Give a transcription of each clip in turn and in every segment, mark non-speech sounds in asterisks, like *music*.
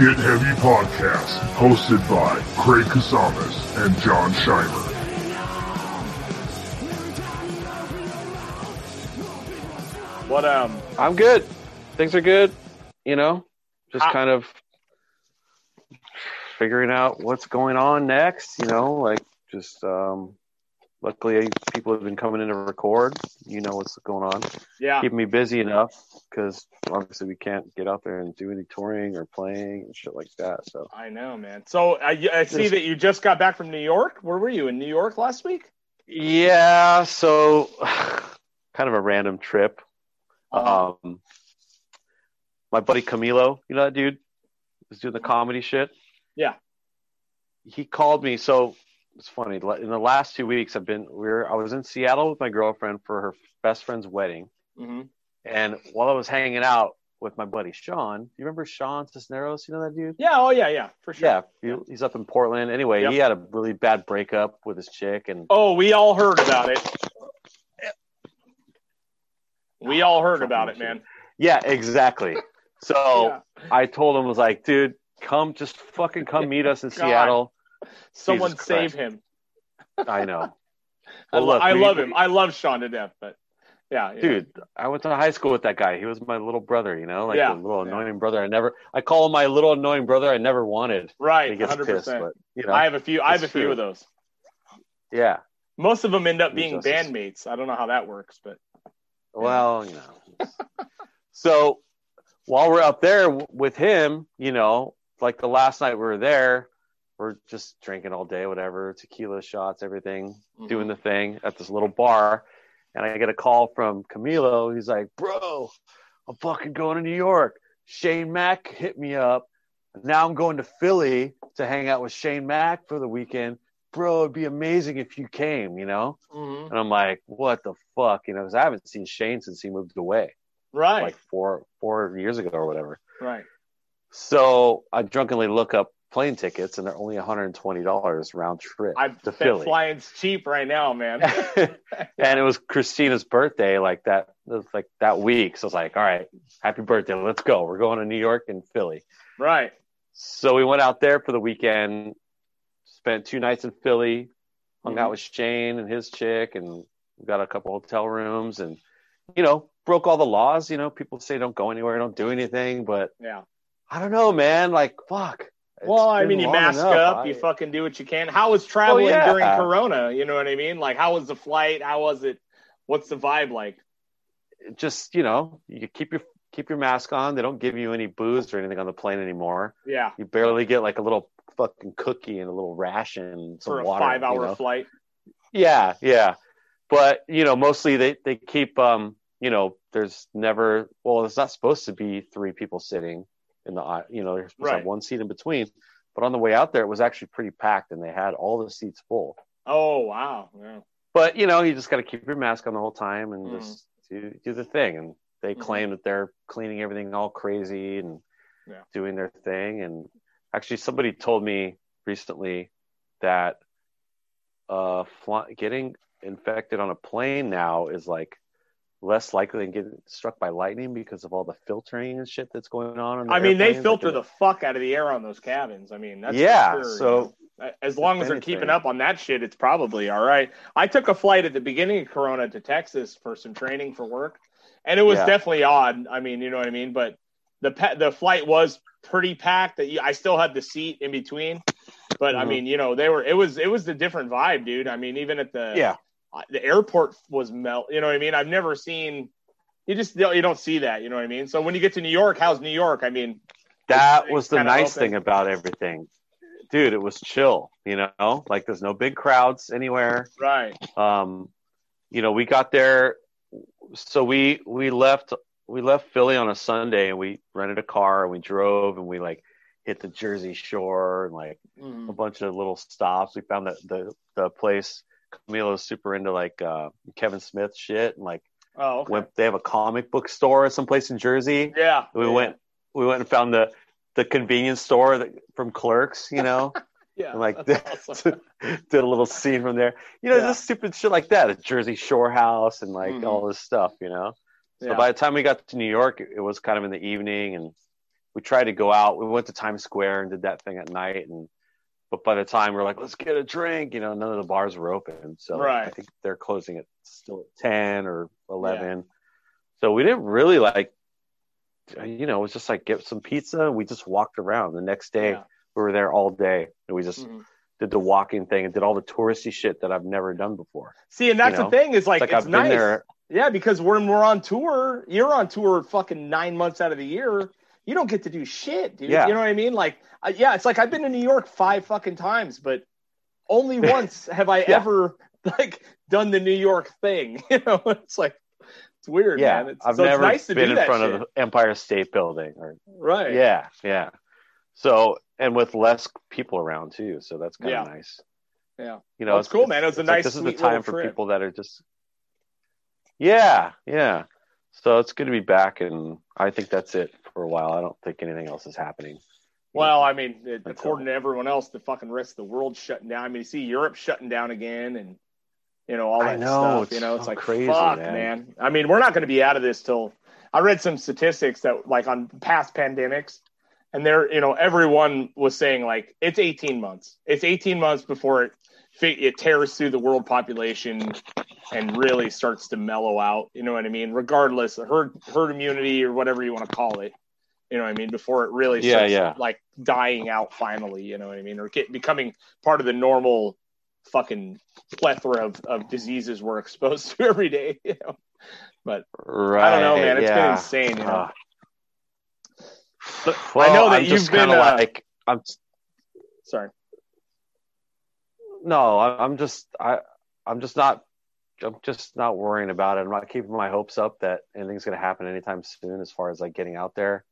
Get Heavy Podcast, hosted by Craig Kasamas and John Scheimer. What um I'm good. Things are good. You know, just How- kind of figuring out what's going on next. You know, like just um, luckily people have been coming in to record. You know what's going on. yeah Keeping me busy enough because obviously we can't get out there and do any touring or playing and shit like that. So I know man. So I, I see that you just got back from New York. Where were you in New York last week? yeah, so *sighs* kind of a random trip. Uh, Um, my buddy Camilo, you know that dude, was doing the comedy shit. Yeah. He called me. So it's funny. In the last two weeks, I've been. We were. I was in Seattle with my girlfriend for her best friend's wedding, hmm and while I was hanging out with my buddy Sean, you remember Sean Cisneros? You know that dude? Yeah. Oh yeah. Yeah. For sure. Yeah, he, he's up in Portland. Anyway, Yep. he had a really bad breakup with his chick, and Oh, we all heard about it. We all heard about it, man. yeah, exactly. So *laughs* Yeah. I told him, I was like, dude, come, just fucking come meet us in *laughs* God. Seattle. Someone Jesus save Christ. him. I know. *laughs* I, Well, lo- look, I we- love him. I love Sean to death, but yeah, yeah. Dude, I went to high school with that guy. He was my little brother, you know, like Yeah, a little yeah. annoying brother. I never, I call him my little annoying brother. I never wanted. right, He gets hundred pissed, percent. but you know, I have a few. I have a it's few true. of those. yeah. Most of them end up being bandmates. I don't know how that works, but Well, you know. so while we're up there with him, you know, like the last night we were there, we're just drinking all day, whatever, tequila shots, everything, Mm-hmm. doing the thing at this little bar. And I get a call from Camilo. He's like, Bro, I'm fucking going to New York. Shane Mack hit me up. Now I'm going to Philly to hang out with Shane Mack for the weekend. Bro, it'd be amazing if you came, you know? Mhm. And I'm like, what the fuck? You know, because I haven't seen Shane since he moved away, right, like four four years ago or whatever. right. So I drunkenly look up plane tickets, and they're only 120 dollars round trip I to Philly. flying's cheap right now, man. *laughs* *laughs* and it was Christina's birthday, like that, like that week. So I was like, all right, happy birthday, let's go. We're going to New York and Philly. right. So we went out there for the weekend, spent two nights in Philly, hung Mhm. out with Shane and his chick, and got a couple hotel rooms, and you know, broke all the laws. You know, people say don't go anywhere, don't do anything, but Yeah. I don't know, man. Like, fuck. Well, I mean, you mask enough. up, I- you fucking do what you can. How was traveling yeah. during Corona? You know what I mean? Like, how was the flight? How was it? What's the vibe like? just you know, you keep your keep your mask on. They don't give you any booze or anything on the plane anymore. Yeah, You barely get like a little fucking cookie and a little ration, some for a water. five-hour you know? flight. Yeah, yeah. But, you know, mostly they, they keep um, you know, there's never well, it's not supposed to be three people sitting in the aisle, you know, there's supposed to Right. have one seat in between. But on the way out there it was actually pretty packed and they had all the seats full. Oh wow! Yeah. But, you know, you just gotta keep your mask on the whole time and Mhm. just do do the thing. And they Mhm. claim that they're cleaning everything all crazy and Yeah. doing their thing. And actually somebody told me recently that uh fly, getting infected on a plane now is like less likely than getting struck by lightning because of all the filtering and shit that's going on. on the I mean, they filter Like, the fuck out of the air on those cabins. I mean, yeah. sure, so as long as they're anything. keeping up on that shit, it's probably all right. I took a flight at the beginning of Corona to Texas for some training for work, and it was Yeah. definitely odd. I mean, you know what I mean. But the pa- the flight was pretty packed. That I still had the seat in between, but I Mhm. mean, you know, they were. It was it was a different vibe, dude. I mean, even at the yeah, the airport was melt. You know what I mean? I've never seen. You just you don't see that. You know what I mean? So when you get to New York, how's New York? I mean, that was the nice open. thing about everything. Dude, it was chill, you know? Like there's no big crowds anywhere. right? um you know we got there so we we left we left philly on a sunday and we rented a car and we drove and we like hit the jersey shore and like Mhm. a bunch of little stops we found that the the place Camilo's super into like uh kevin smith shit and like Oh, okay. went they have a comic book store someplace in jersey yeah. we yeah. went we went and found the the convenience store that, from clerks you know *laughs* Yeah. and like that's *laughs* awesome. did a little scene from there. You know, Yeah. just stupid shit like that. A Jersey Shore house and like Mhm. all this stuff, you know. So Yeah. by the time we got to New York, it was kind of in the evening and we tried to go out. We went to Times Square and did that thing at night, and but by the time we are like, let's get a drink, you know, none of the bars were open. So Right. I think they're closing at still at ten or eleven. So we didn't really like, you know, it was just like get some pizza. and We just walked around. The next day Yeah. we were there all day, and we just Mhm. did the walking thing and did all the touristy shit that I've never done before. See, and that's You know, the thing is like, It's like it's I've been nice. there. Yeah, because when we're on tour, you're on tour fucking nine months out of the year. You don't get to do shit, dude. Yeah. You know what I mean? Like, uh, yeah, it's like I've been to New York five fucking times, but only *laughs* once have I Yeah. ever like done the New York thing. *laughs* You know, it's like it's weird, Yeah, man. It's, I've so never it's nice to been in front shit. of the Empire State Building or right. Yeah, yeah. So and with less people around too, so that's kind Yeah. of nice. Yeah. You know, Well, it's cool, man. It was a it's like nice, this is the time for trip. people that are just. Yeah, yeah. So it's good to be back, and I think that's it for a while. I don't think anything else is happening. Well, I mean, it, according to everyone else, the fucking rest of the world's shutting down. I mean, you see Europe shutting down again, and you know all that know, stuff. You know, it's so like crazy, fuck, man. man. I mean, we're not going to be out of this till. I read some statistics that like on past pandemics, and there, you know, everyone was saying like it's 18 months. It's 18 months before it it tears through the world population and really starts to mellow out. You know what I mean? Regardless of herd herd immunity or whatever you want to call it. You know what I mean? Before it really Yeah, starts yeah. like dying out finally. You know what I mean? Or get, becoming part of the normal fucking plethora of, of diseases we're *laughs* exposed to every day. *laughs* You know, but Right. I don't know, man. It's been insane. You know, well, I know that I'm you've been, uh, like I'm sorry. no, I'm just I I'm just not I'm just not worrying about it. I'm not keeping my hopes up that anything's going to happen anytime soon as far as like getting out there,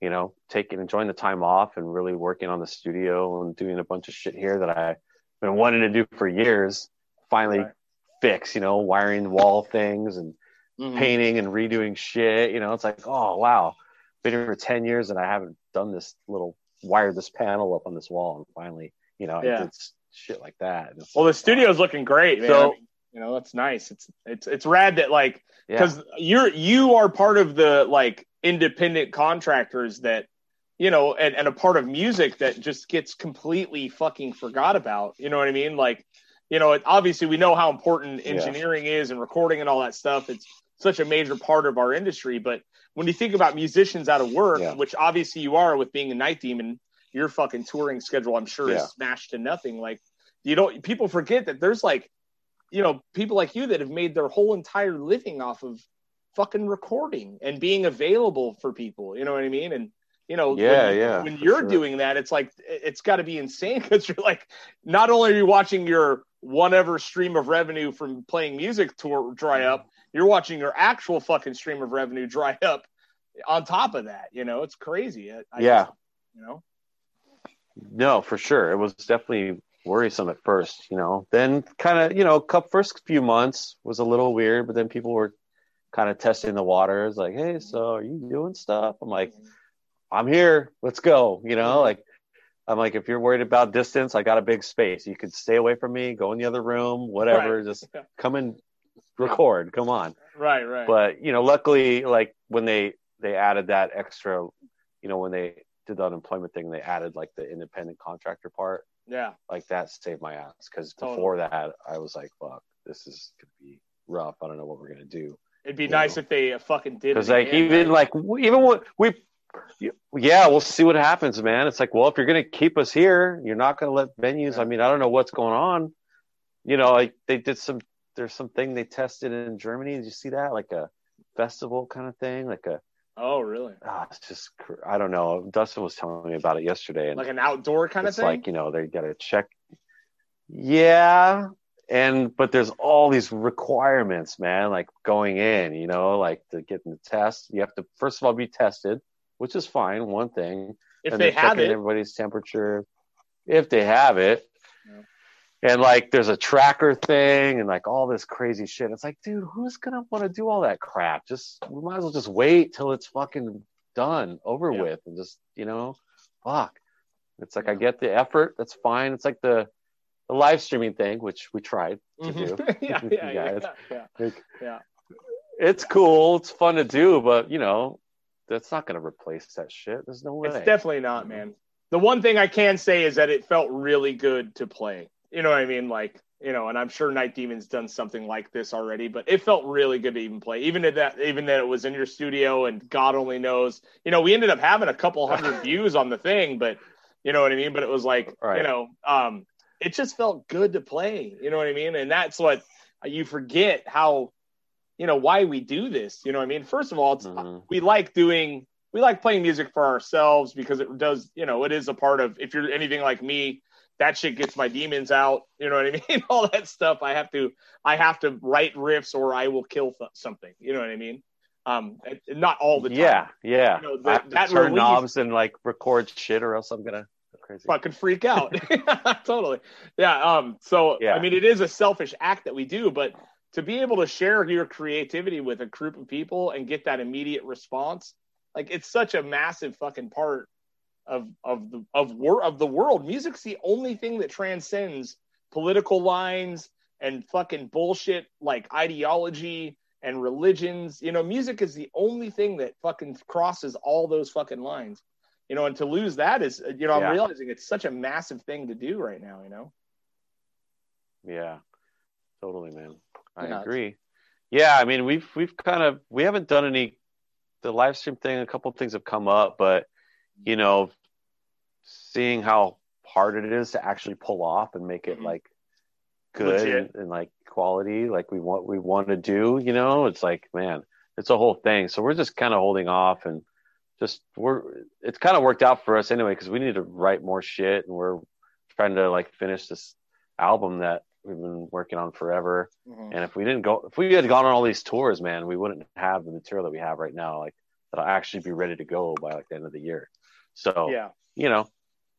you know, taking enjoying the time off and really working on the studio and doing a bunch of shit here that I've been wanting to do for years. Finally Right. fix, you know, wiring wall things and Mhm. painting and redoing shit. You know, it's like, oh wow, been here for ten years and I haven't done this little wired this panel up on this wall, and finally, you know, Yeah. I did shit like that. Well, the studio's looking great, man. So- I mean, you know, that's nice. It's it's it's rad that like yeah. because you're you are part of the like independent contractors that you know and, and a part of music that just gets completely fucking forgot about you know what i mean like you know it, obviously we know how important Yeah. engineering is and recording and all that stuff it's such a major part of our industry but when you think about musicians out of work Yeah. which obviously you are with being a night demon your fucking touring schedule i'm sure Yeah. is smashed to nothing like you don't people forget that there's like you know people like you that have made their whole entire living off of fucking recording and being available for people you know what i mean and you know Yeah, when, yeah, when you're sure. doing that it's like it's got to be insane *laughs* because you're like not only are you watching your whatever stream of revenue from playing music tour dry up you're watching your actual fucking stream of revenue *laughs* dry up on top of that you know it's crazy I, I Yeah. just- you know No, for sure. It was definitely worrisome at first, you know. Then kind of, you know, cup first few months was a little weird, but then people were kind of testing the waters, like, "Hey, so are you doing stuff?" I'm like, mm-hmm. "I'm here. Let's go." You know, mm-hmm. like I'm like, if you're worried about distance, I got a big space. You could stay away from me, go in the other room, whatever. Right. Just Yeah. *laughs* come and record. Come on. right right But you know, luckily, like when they they added that extra, you know, when they did the unemployment thing, they added like the independent contractor part. yeah Like that saved my ass because Totally. before that, I was like, "Fuck, this is gonna be rough. I don't know what we're gonna do." It'd be nice if they fucking did Because it like again, even right? like even what we, yeah, we'll see what happens, man. It's like, well, if you're gonna keep us here, you're not gonna let venues. I mean, I don't know what's going on. You know, like they did some. There's something they tested in Germany. Did you see that? Like a festival kind of thing, like a oh really ah, it's just I don't know. Dustin was telling me about it yesterday, and like an outdoor kind of it's thing like you know they got to check. Yeah, and but there's all these requirements, man. Like going in, you know, like to get in the test, you have to first of all be tested, which is fine. One thing, if and they have it everybody's temperature, if they have it. Yeah. And like, there's a tracker thing, and like all this crazy shit. It's like, dude, who's gonna want to do all that crap? Just we might as well just wait till it's fucking done, over Yeah. with, and just you know, fuck. It's like I get the effort. That's fine. It's like the the live streaming thing, which we tried to do. *laughs* Mhm. yeah, yeah, yeah, it's- yeah. like, Yeah. it's cool. It's fun to do, but you know, that's not going to replace that shit. There's no way. It's definitely not, man. The one thing I can say is that it felt really good to play. You know what I mean? Like, you know, and I'm sure Night Demon's done something like this already, but it felt really good to even play. Even at that even that it was in your studio and God only knows. You know, we ended up having a couple hundred *laughs* views on the thing, but you know what I mean? But it was like, Right. you know, um, it just felt good to play. You know what I mean? And that's what you forget how, you know, why we do this. You know what I mean? First of all, it's Mhm. we like doing we like playing music for ourselves because it does you know it is a part of if you're anything like me that shit gets my demons out you know what i *laughs* mean all that stuff i have to i have to write riffs or i will kill th- something you know what i mean um not all the time Yeah, yeah. You know, I that- have to turn release- knobs and like record shit, or else I'm gonna go crazy. fucking freak out. *laughs* *laughs* Totally. Yeah um so Yeah. i mean it is a selfish act that we do but to be able to share your creativity with a group of people and get that immediate response like it's such a massive fucking part of of the of wor- of the world. Music's the only thing that transcends political lines and fucking bullshit like ideology and religions. You know music is the only thing that fucking crosses all those fucking lines you know and to lose that is you know i'm Yeah. realizing it's such a massive thing to do right now you know Yeah, totally, man. I Yeah. agree. Yeah, I mean, we've we've kind of we haven't done any the live stream thing. A couple of things have come up, but you know, seeing how hard it is to actually pull off and make it Mhm. like good and, and like quality, like we want we want to do. You know, it's like man, it's a whole thing. So we're just kind of holding off and just we're it's kind of worked out for us anyway because we need to write more shit and we're trying to like finish this album that we've been working on forever. Mhm. And if we didn't go, if we had gone on all these tours, man, we wouldn't have the material that we have right now. Like that'll actually be ready to go by like the end of the year. So yeah you know,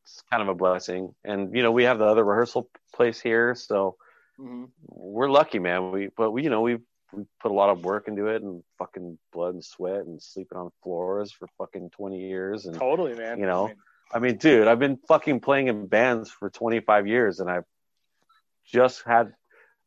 it's kind of a blessing. And you know, we have the other rehearsal place here, so Mhm. we're lucky, man. We but we you know we we put a lot of work into it and fucking blood and sweat and sleeping on floors for fucking twenty years and totally man You know, I mean, I mean, dude, I've been fucking playing in bands for 25 years and I've just had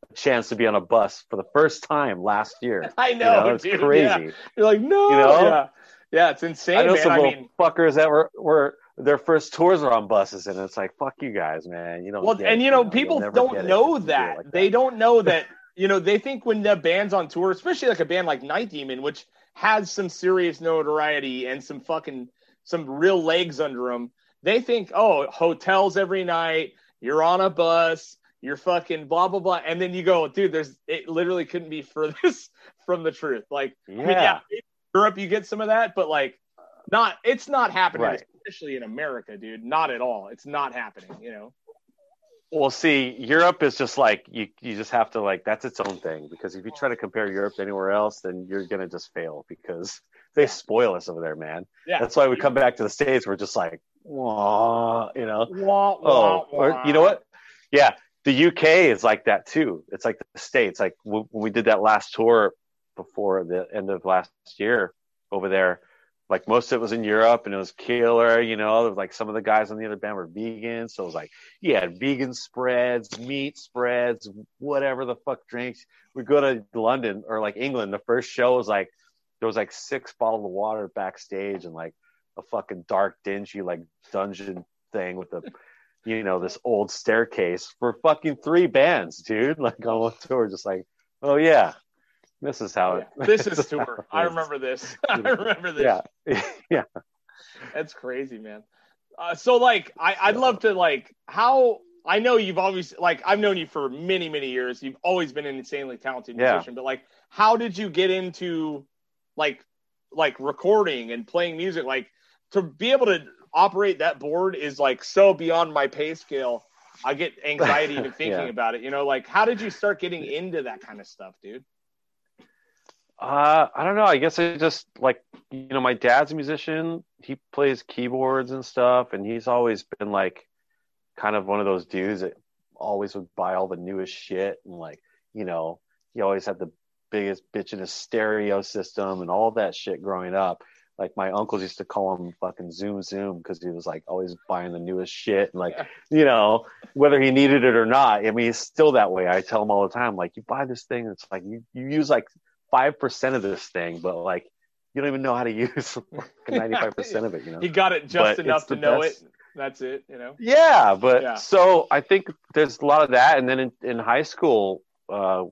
a chance to be on a bus for the first time last year. *laughs* I You know, know, it's dude. crazy. Yeah. You're like, no, You know? yeah, yeah, it's insane, I know man. some I little mean, fuckers that were, were their first tours are on buses and it's like, fuck you guys, man. You don't well, and you know, people don't know do it that. They don't know that. *laughs* You know, they think when the band's on tour, especially like a band like Night Demon, which has some serious notoriety and some fucking some real legs under them. They think, oh, hotels every night. You're on a bus. You're fucking blah blah blah, and then you go, dude. There's it literally couldn't be *laughs* furthest from the truth. Like, Yeah. I mean, yeah, in Europe you get some of that, but like, not. It's not happening, Right. especially in America, dude. Not at all. It's not happening. You know. Well, see, Europe is just like you. You just have to like that's its own thing because if you try to compare Europe to anywhere else, then you're gonna just fail because *laughs* they spoil us over there, man. Yeah. That's why we come back to the states. We're just like, wah, you know. Wah, Oh, wah, or you know what? Yeah, the UK is like that too. It's like the states. Like when we did that last tour before the end of last year over there, like most of it was in Europe and it was killer. You know, there was like some of the guys on the other band were vegan, so it was like had vegan spreads, meat spreads, whatever the fuck drinks. We go to London or like England. The first show was like there was like six bottles of water backstage and like a fucking dark, dingy like dungeon thing with a you know this old staircase for fucking three bands, dude. *laughs* Like on one tour, just like, oh yeah, this is how it. Yeah. *laughs* This is tour. I remember this. *laughs* I remember this. Yeah, *laughs* yeah. That's crazy, man. Uh, so like, I, I'd love to like how I know you've always like I've known you for many many years. You've always been an insanely talented Yeah. musician, but like, how did you get into like like recording and playing music? Like to be able to operate that board is like so beyond my pay scale. I get anxiety even thinking Yeah. about it. You know, like how did you start getting into that kind of stuff, dude? Uh, I don't know. I guess I just like you know my dad's a musician. He plays keyboards and stuff, and he's always been like kind of one of those dudes that always would buy all the newest shit and like you know he always had the biggest bitch in his stereo system and all that shit growing up. Like my uncles used to call him fucking Zoom Zoom because he was like always buying the newest shit and like *laughs* you know whether he needed it or not. I mean, he's still that way. I tell him all the time, like you buy this thing, it's like you you use like five percent of this thing, but like you don't even know how to *laughs* use ninety five percent of it. You know, He got it just But enough to know best. it. That's it. You know. Yeah, but Yeah. so I think there's a lot of that, and then in, in high school, uh,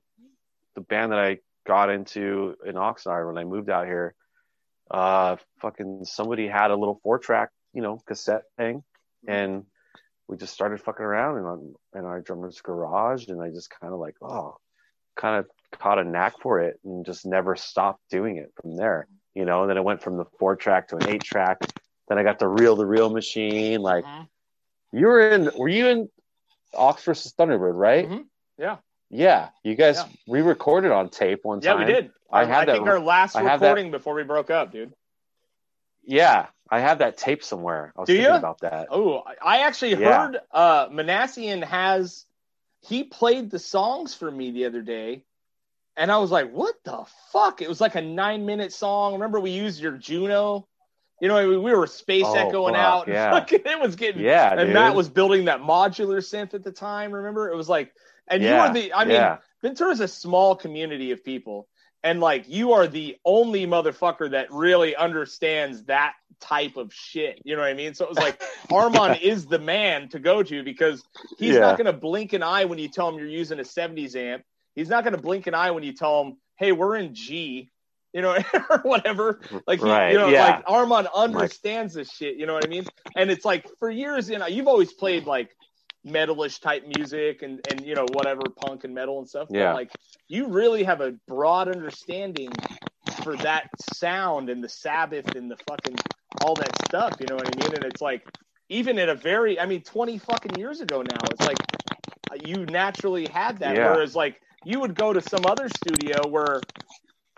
the band that I got into in Oxnard when I moved out here, uh, fucking somebody had a little four track, you know, cassette thing, and we just started fucking around in, in our drummer's garage, and I just kind of like, oh, kind of caught a knack for it, and just never stopped doing it from there, you know. And then it went from the four track to an eight track. Then I got the reel to reel machine, like. Mhm. You were in. Were you in Ox versus Thunderbird, right? Mhm. Yeah. Yeah. You guys Yeah. re-recorded on tape one Yeah, time. we did. I I, had I that- think our last I have that- recording before we broke up, dude. Yeah, I have that tape somewhere. I was Do thinking ya? about that. Oh, I- I actually Yeah. heard uh Manassian has he played the songs for me the other day, and I was like, "What the fuck?" It was like a nine minute song. Remember we used your Juno? You know, we, we were space Oh, echoing fuck, out. and yeah. fucking- *laughs* it was getting. Yeah, and dude. Matt was building that modular synth at the time. Remember, it was like, and you Yeah, were the. I mean, yeah. Ventura's a small community of people, and like you are the only motherfucker that really understands that type of shit. You know what I mean? So it was like *laughs* Armand is the man to go to because he's Yeah. not going to blink an eye when you tell him you're using a 70s amp. He's not going to blink an eye when you tell him, "Hey, we're in G." You know, *laughs* or whatever. Like, he, Right, you know, yeah. like Armand understands this shit. You know what I mean? And it's like for years, you know, you've always played like metalish type music and and you know whatever punk and metal and stuff. Yeah. like you really have a broad understanding for that sound and the Sabbath and the fucking all that stuff. You know what I mean? And it's like even at a very, I mean, twenty fucking years ago now, it's like uh, you naturally had that. Yeah. Whereas like you would go to some other studio where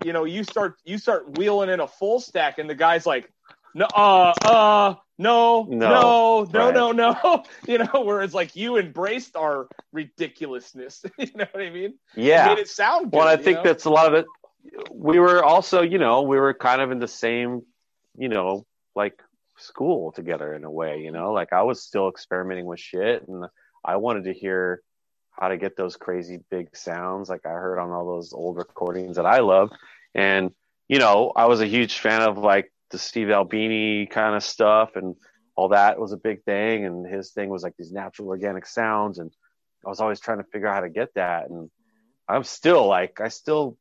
you know you start you start wheeling in a full stack and the guy's like no uh uh no no No, no right. no no *laughs* you know whereas like you embraced our ridiculousness *laughs* you know what i mean Yeah. made it sound good Well, I think know? that's a lot of it. We were also, you know, we were kind of in the same, you know, like school together in a way, you know, like I was still experimenting with shit and I wanted to hear how to get those crazy big sounds like I heard on all those old recordings that I love. And, you know, I was a huge fan of like the Steve Albini kind of stuff and all that was a big thing. And his thing was like these natural organic sounds. And I was always trying to figure out how to get that. And I'm still like, I still,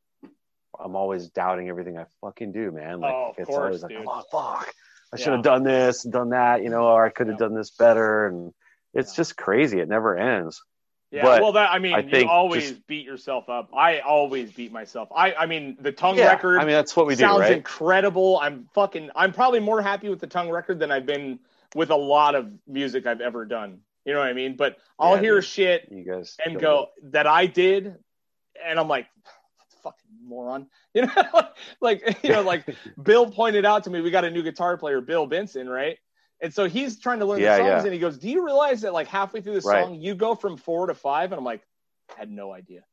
I'm always doubting everything I fucking do, man. Like, Oh, it's course, always like, oh, fuck. I should Yeah. have done this and done that, you know, or I could have Yeah. done this better. And it's Yeah. just crazy. It never ends. Yeah but well that i mean I you always just- beat yourself up i always beat myself i i mean the tongue Yeah. record I mean, that's what we do, sounds right? incredible i'm fucking i'm probably more happy with the tongue record than i've been with a lot of music i've ever done you know what i mean but i'll Yeah, hear dude. shit you guys and go that I did, and I'm like, fucking moron, *laughs* you know, *laughs* like you know, like *laughs* Bill pointed out to me, we got a new guitar player, Bill Benson, right? And so he's trying to learn Yeah, the songs, yeah. and he goes, "Do you realize that like halfway through the Right. song, you go from four to five? And I'm like, I had no idea,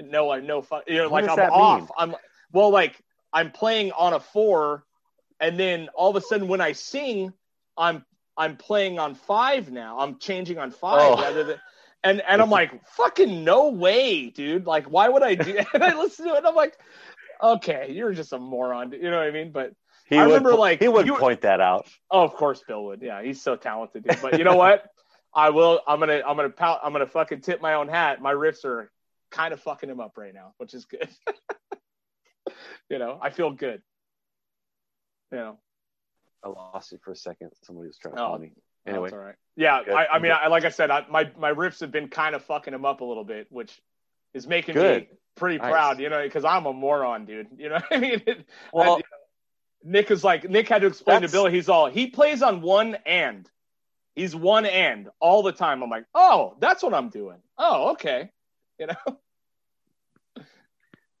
no, I no, fu- you know, What like I'm off. mean? I'm well, like I'm playing on a four, and then all of a sudden when I sing, I'm I'm playing on five now. I'm changing on five Oh. rather than and and I'm like, fucking no way, dude. Like, why would I do? *laughs* And I listen to it, and I'm like, okay, you're just a moron. You know what I mean? But He I would remember, like, he would you- point that out. oh, of course, Bill would. Yeah, he's so talented, dude. But you know what? I will. I'm gonna. I'm gonna. Pout, I'm gonna fucking tip my own hat. My riffs are kind of fucking him up right now, which is good. *laughs* you know, I feel good. You know. I lost you for a second. Somebody was trying to Oh, call me. Anyway, all right. Yeah, Good. I, I mean, I, like I said, I, my my riffs have been kind of fucking him up a little bit, which is making Good. me pretty Nice. proud. You know, because I'm a moron, dude. You know, what I mean, It- *laughs* well, I- you know, Nick is like Nick had to explain to That's- Bill. He's all he plays on one and. He's one and all the time. I'm like, oh, that's what I'm doing. Oh, okay. You know, *laughs*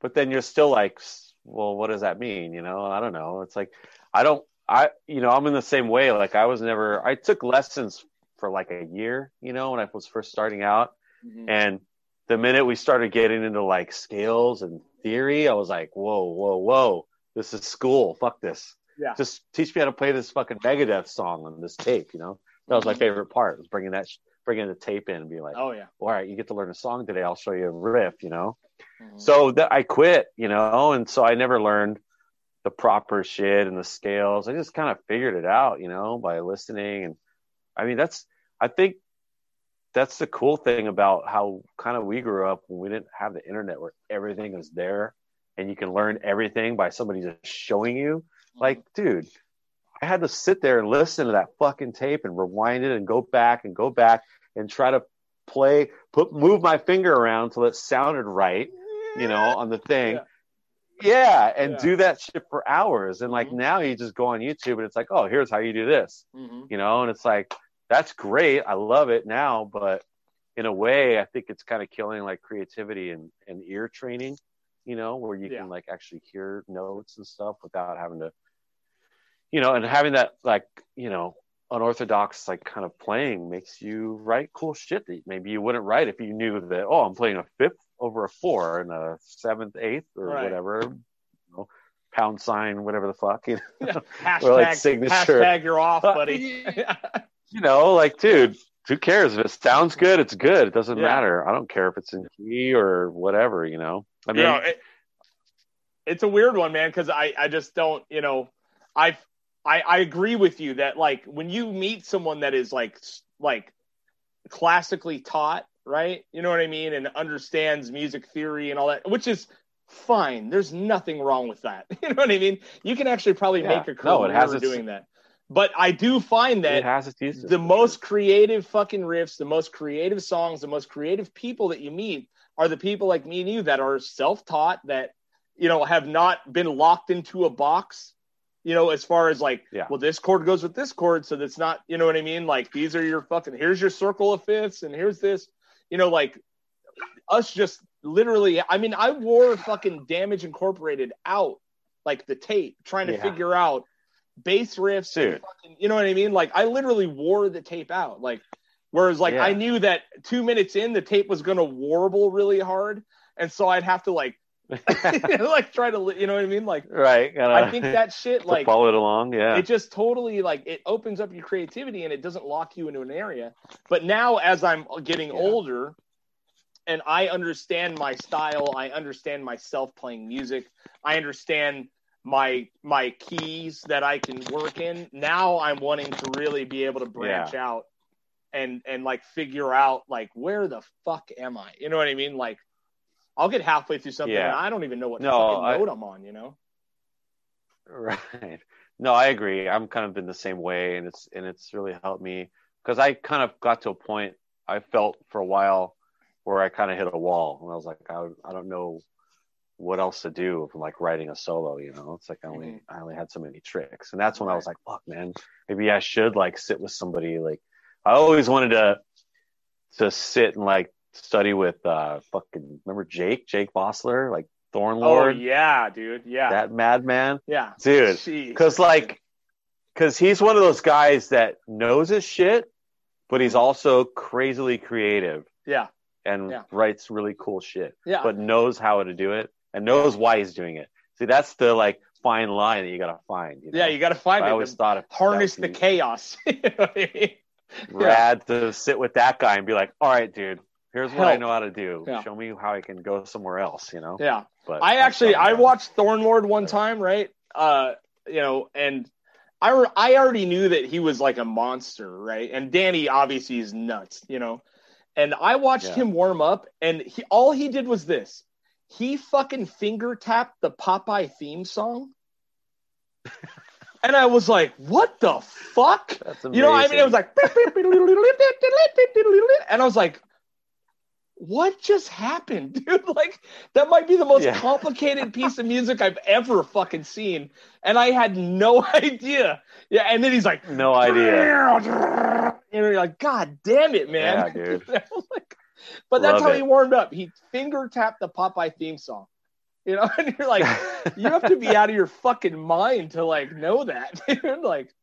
but then you're still like, well, what does that mean? You know, I don't know. It's like, I don't, I, you know, I'm in the same way. Like, I was never, I took lessons for like a year, you know, when I was first starting out. Mm-hmm. And the minute we started getting into like scales and theory, I was like, whoa, whoa, whoa, this is school. Fuck this. Yeah. Just teach me how to play this fucking Megadeth song on this tape, you know? That was my favorite part, was bringing that, bringing the tape in and be like, oh yeah. all right, you get to learn a song today. I'll show you a riff, you know? Mhm. So that I quit, you know, and so I never learned the proper shit and the scales. I just kind of figured it out, you know, by listening. And I mean, that's, I think that's the cool thing about how kind of we grew up when we didn't have the internet where everything was there and you can learn everything by somebody just showing you. Like, dude, I had to sit there and listen to that fucking tape and rewind it and go back and go back and try to play, put, move my finger around until it sounded right, you know, on the thing. Yeah. Yeah, and Yeah. do that shit for hours. And like Mhm. now you just go on YouTube and it's like, oh, here's how you do this, Mhm. you know, and it's like, that's great. I love it now, but in a way, I think it's kind of killing like creativity and, and ear training, you know, where you Yeah. can like actually hear notes and stuff without having to, you know, and having that like, you know, unorthodox like kind of playing makes you write cool shit that maybe you wouldn't write if you knew that, oh, I'm playing a fifth over a four and a seventh, eighth, or Right. whatever, you know, pound sign, whatever the fuck, you *laughs* know, Hashtag, *laughs* Or, like, signature. hashtag you're off, buddy. *laughs* you know, like, dude, who cares if it sounds good? It's good. It doesn't Yeah. matter. I don't care if it's in key or whatever. You know, I mean, you know, it, it's a weird one, man, because I, I just don't, you know, I, I I agree with you that like when you meet someone that is like like classically taught, right? You know what I mean, and understands music theory and all that, which is fine. There's nothing wrong with that. *laughs* You know what I mean? You can actually probably Yeah. make a No, career it has its- doing that. But I do find that it has its uses. the most creative fucking riffs, the most creative songs, the most creative people that you meet are the people like me and you that are self-taught that you know have not been locked into a box. You know, as far as like, Yeah. well, this chord goes with this chord, so that's not, you know what I mean? Like, these are your fucking. Here's your circle of fifths, and here's this. You know, like us just literally. I mean, I wore fucking Damage Incorporated out, like the tape, trying to Yeah. figure out bass riffs. and fucking- you know what I mean? Like, I literally wore the tape out. Like, whereas, like, Yeah. I knew that two minutes in, the tape was going to warble really hard, and so I'd have to like, *laughs* like try to, you know what I mean? Like, right. Gotta, I think that shit, *laughs* like, follow it along. Yeah. it just totally like it opens up your creativity and it doesn't lock you into an area but now as i'm getting Yeah. older and i understand my style i understand myself playing music i understand my my keys that i can work in now i'm wanting to really be able to branch out and and like figure out like where the fuck am i you know what i mean like i'll get halfway through something Yeah. and i don't even know what No, fucking I- note i'm on you know Right. No, I agree. I'm kind of been the same way, and it's and it's really helped me because I kind of got to a point I felt for a while where I kind of hit a wall, and I was like, I, I don't know what else to do from like writing a solo. You know, it's like I only Mhm. I only had so many tricks, and that's when I was like, fuck, man, maybe I should like sit with somebody. Like I always wanted to to sit and like study with uh fucking remember Jake? Jake Bossler? Like Thorn oh yeah dude. Yeah. That madman? Yeah. Dude because like because he's one of those guys that knows his shit but he's also crazily creative. Yeah. And Yeah. writes really cool shit yeah. but knows how to do it and knows why he's doing it. See that's the like fine line that you gotta find you know? yeah you got to find I it. always thought if harness the chaos. *laughs* You know what I mean? Rad to sit with that guy and be like all right dude here's what i know how to do Yeah. show me how i can go somewhere else you know yeah but I actually I watched Thornlord one time, right? Uh, you know, and I re- I already knew that he was like a monster, right? And Danny obviously is nuts, you know. And I watched Yeah. him warm up, and he all he did was this: he fucking finger tapped the Popeye theme song, *laughs* and I was like, "What the fuck?" You know, I mean, it was like, and I was like, what just happened, *laughs* dude? Like, that might be the most Yeah. complicated piece of music I've ever fucking seen. And I had no *laughs* idea. Yeah. And then he's like, no idea *laughs* and you're like, God damn it, man. Yeah, dude. Like, but that's Love how it. he warmed up. He finger tapped the Popeye theme song. You know, *laughs* and you're like, you have to be *laughs* out of your fucking mind to like know that. *laughs* Dude. like,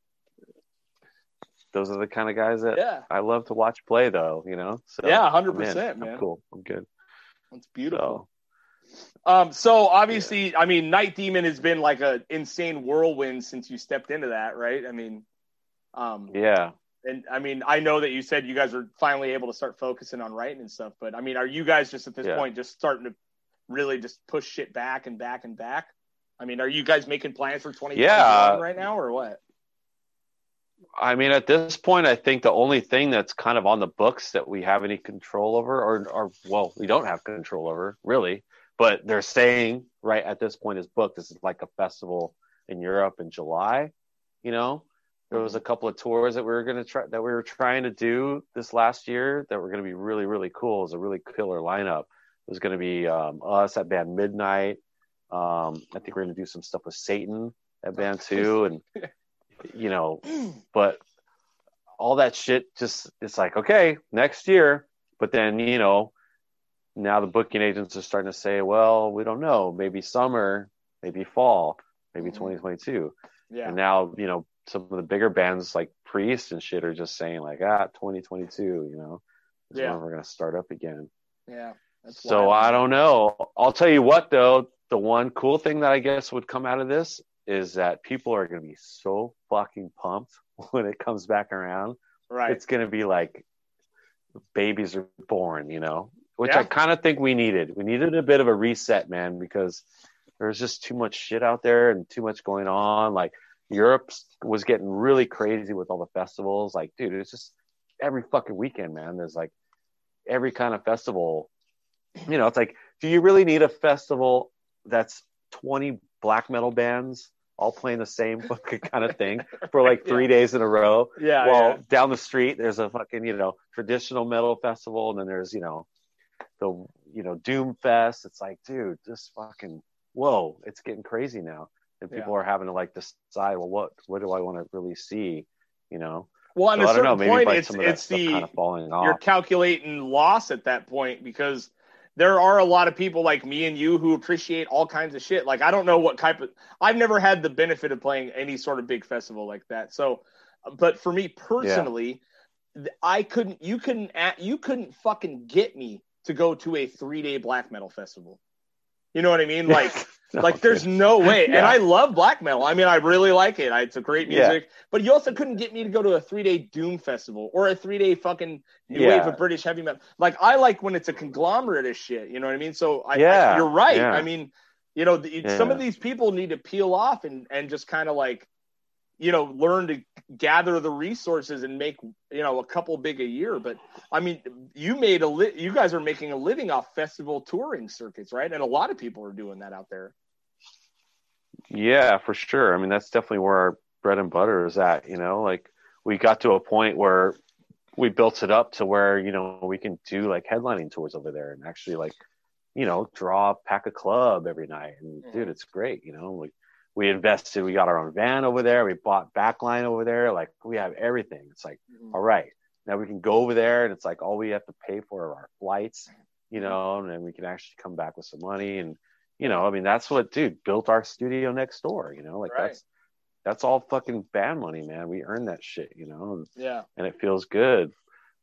those are the kind of guys that yeah, I love to watch play, though. You know, so Yeah, 100%, in. I'm man. cool. I'm good. it's beautiful. So Um, so obviously, I mean, Night Demon has been like a insane whirlwind since you stepped into that, right? I mean, um, yeah, and I mean, I know that you said you guys are finally able to start focusing on writing and stuff, but I mean, are you guys just at this Yeah. point just starting to really just push shit back and back and back? I mean, are you guys making plans for 2021 Yeah. right now or what? I mean, at this point, I think the only thing that's kind of on the books that we have any control over, or, or well, we don't have control over, really, but they're saying right at this point is booked. This is like a festival in Europe in July. You know, there was a couple of tours that we were going to try that we were trying to do this last year that were going to be really, really cool. Was a really killer lineup. It was going to be um, us at band Midnight. Um, I think we're going to do some stuff with Satan at band too, and *laughs* you know, but all that shit just it's like okay next year but then you know now the booking agents are starting to say well we don't know maybe summer maybe fall maybe Mhm. 2022 Yeah. and now you know some of the bigger bands like priest and shit are just saying like ah 2022 you know is Yeah. when we're going to start up again Yeah. That's so. I don't know. I'll tell you what though, the one cool thing that I guess would come out of this is that people are going to be so fucking pumped *laughs* when it comes back around. Right. It's going to be like babies are born, you know, which Yeah. I kind of think we needed. We needed a bit of a reset, man, because there's just too much shit out there and too much going on. Like Europe was getting really crazy with all the festivals. Like, dude, it's just every fucking weekend, man. There's like every kind of festival. You know, it's like, do you really need a festival that's 20 black metal bands all playing the same fucking kind of thing for like three days in a row? yeah. well, yeah. down the street, there's a fucking, you know, traditional metal festival, and then there's, you know, the, you know, Doom Fest. It's like, dude, this fucking, whoa, it's getting crazy now. And people are having to like decide, well, what, what do I want to really see? You know, Well, at so a don't know, certain point, it's some of that it's the kind of you're calculating loss at that point because there are a lot of people like me and you who appreciate all kinds of shit. Like I don't know what type of I've never had the benefit of playing any sort of big festival like that. So, but for me personally, th I couldn't you couldn't you couldn't fucking get me to go to a 3-day black metal festival. You know what I mean? Like *laughs* No, like there's no way. And I love black metal. I mean, I really like it. I, it's a great Yeah. music. But you also couldn't get me to go to a three day Doom festival or a three day fucking new Yeah. wave of British heavy metal. Like I like when it's a conglomerate of shit. You know what I mean? So I, I- Yeah. you're right. Yeah. I mean, you know, the, some of these people need to peel off and and just kind of like, you know, learn to gather the resources and make you know a couple big a year. But I mean, you made a li- you guys are making a living off festival touring circuits, right? And a lot of people are doing that out there. Yeah, for sure. I mean, that's definitely where our bread and butter is at. You know, like we got to a point where we built it up to where you know we can do like headlining tours over there and actually like you know draw pack a club every night. And Mhm. dude, it's great. You know, we we invested. We got our own van over there. We bought backline over there. Like we have everything. It's like mm-hmm. all right, now we can go over there, and it's like all we have to pay for are our flights. You know, and then we can actually come back with some money and you know, I mean, that's what, dude, built our studio next door. You know, like Right. that's that's all fucking band money, man. We earned that shit, you know, and, Yeah. and it feels good.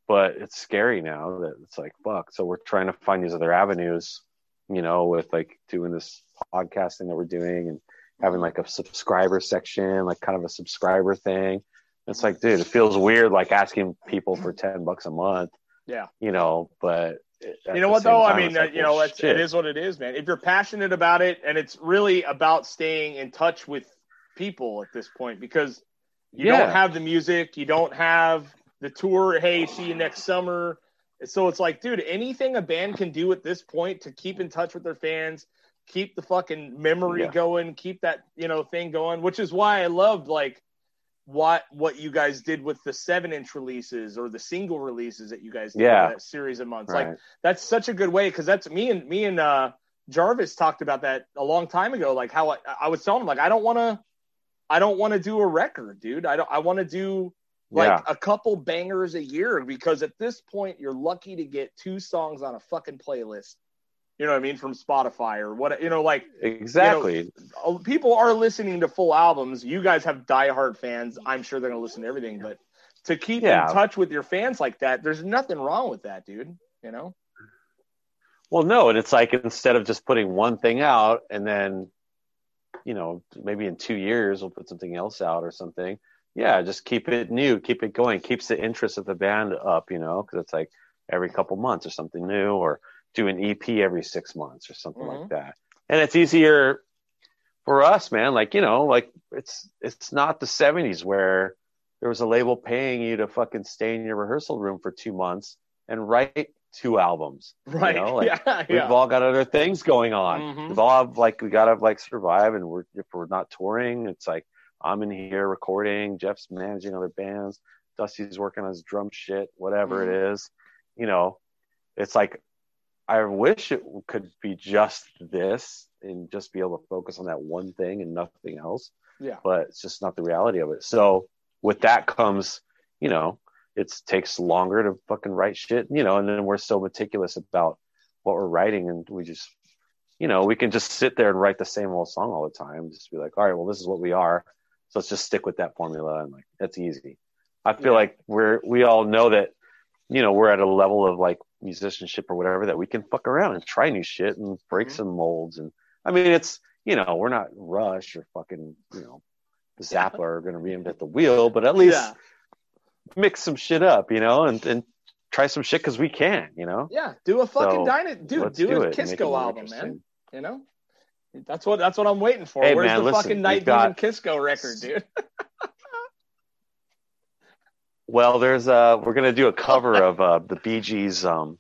But it's scary now that it's like fuck. So we're trying to find these other avenues, you know, with like doing this podcasting that we're doing and having like a subscriber section, like kind of a subscriber thing. It's like, dude, it feels weird like asking people for ten bucks a month. Yeah. You know, but you know what though? I mean, like, you well, know, it's, it is what it is, man. If you're passionate about it, and it's really about staying in touch with people at this point, because you Yeah. don't have the music, you don't have the tour. Hey, see you next summer. So it's like, dude, anything a band can do at this point to keep in touch with their fans, keep the fucking memory Yeah. going, keep that you know thing going, which is why I loved like what what you guys did with the seven inch releases or the single releases that you guys did Yeah. that series of months. Like that's such a good way because that's me and me and uh Jarvis talked about that a long time ago. Like how I, I was telling him, like I don't want to, I don't want to do a record, dude. I don't. I want to do like Yeah. a couple bangers a year because at this point you're lucky to get two songs on a fucking playlist. You know what I mean from Spotify or what? You know, like exactly. uh, people are listening to full albums. You guys have diehard fans. I'm sure they're gonna listen to everything, but to keep Yeah. in touch with your fans like that, there's nothing wrong with that, dude. You know? Well, no, and it's like instead of just putting one thing out and then, you know, maybe in two years we'll put something else out or something. Yeah, just keep it new, keep it going, keeps the interest of the band up, you know, because it's like every couple months or something new, or do an EP every six months or something Mhm. like that. And it's easier for us, man, like you know, like it's it's not the '70s where there was a label paying you to fucking stay in your rehearsal room for two months and write two albums. Right. You know? *laughs* like, yeah. We've all got other things going on. Mhm. We've all have, like we gotta like survive, and we're if we're not touring, it's like I'm in here recording, Jeff's managing other bands, Dusty's working on his drum shit, whatever Mm-hmm. it is. You know, it's like I wish it could be just this and just be able to focus on that one thing and nothing else. Yeah. But it's just not the reality of it. So with that comes, you know, it takes longer to fucking write shit, you know, and then we're so meticulous about what we're writing and we just you know, we can just sit there and write the same old song all the time. Just be like, all right, well, this is what we are. So let's just stick with that formula. And like, that's easy. I feel Yeah. like we're, we all know that, you know, we're at a level of like musicianship or whatever that we can fuck around and try new shit and break Mhm. some molds. And I mean, it's, you know, we're not Rush or fucking, you know, Zappa are going to reinvent the wheel, but at least yeah. mix some shit up, you know, and, and try some shit because we can, you know. Yeah. Do a fucking So, dude. Do, do a it and make it disco album, man. You know, that's what that's what I'm waiting for. Hey, Where's man, the listen, fucking Night got- disco record, dude? *laughs* Well, there's uh we're gonna do a cover of uh the Bee Gees um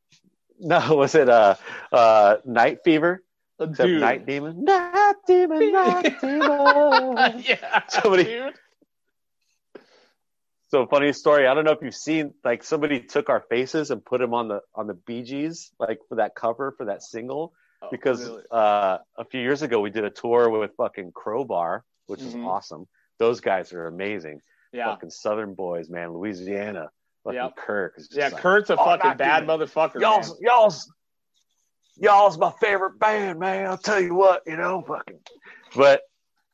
*laughs* no, was it uh uh Night Fever? Except dude. Night Demon? Night Demon, Night *laughs* Demon. yeah. Somebody- dude. so funny story. I don't know if you've seen like somebody took our faces and put them on the on the Bee Gees, like for that cover for that single. Oh, Because really? uh a few years ago we did a tour with fucking Crowbar, which is Mhm. awesome. Those guys are amazing. Yeah. Fucking Southern boys, man, Louisiana. Fucking Yep. Kirk Yeah, like, Kurt's a "Oh, fucking bad Demon." motherfucker. y'all's y'all's y'all's my favorite band, man. I'll tell you what, you know, fucking. But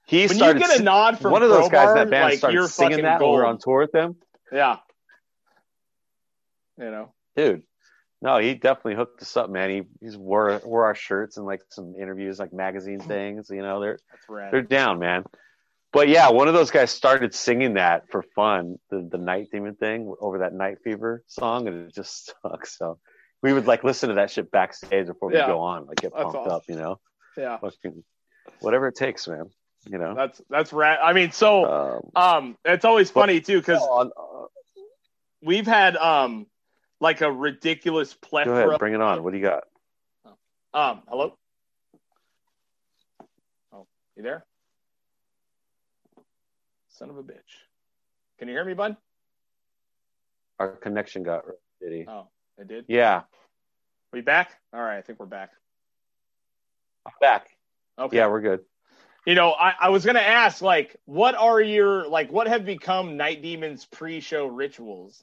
he When you started. get a nod from one of those guys in that band like, started you're singing that when we were on tour with them, Yeah. You know. dude. No, he definitely hooked us up, man. He he's wore wore our shirts and like some interviews, like magazine things. You know, they're That's they're down, man. But yeah, one of those guys started singing that for fun, the the Night Demon thing over that Night Fever song, and it just *laughs* sucks. So we would like listen to that shit backstage before we go on, like get That's pumped awesome. up, you know. Yeah. Fucking whatever it takes, man. You know. That's that's rad. I mean, so Um, um it's always funny too because uh, we've had um like a ridiculous go plethora ahead, bring it on. What do you got? um hello oh you there son of a bitch. Can you hear me bud? Our connection got shitty. oh it did? Yeah, we back? All right i think we're back. I'm back. okay. Yeah, we're good. you know I, I was gonna ask like what are your like what have become night demons pre-show rituals?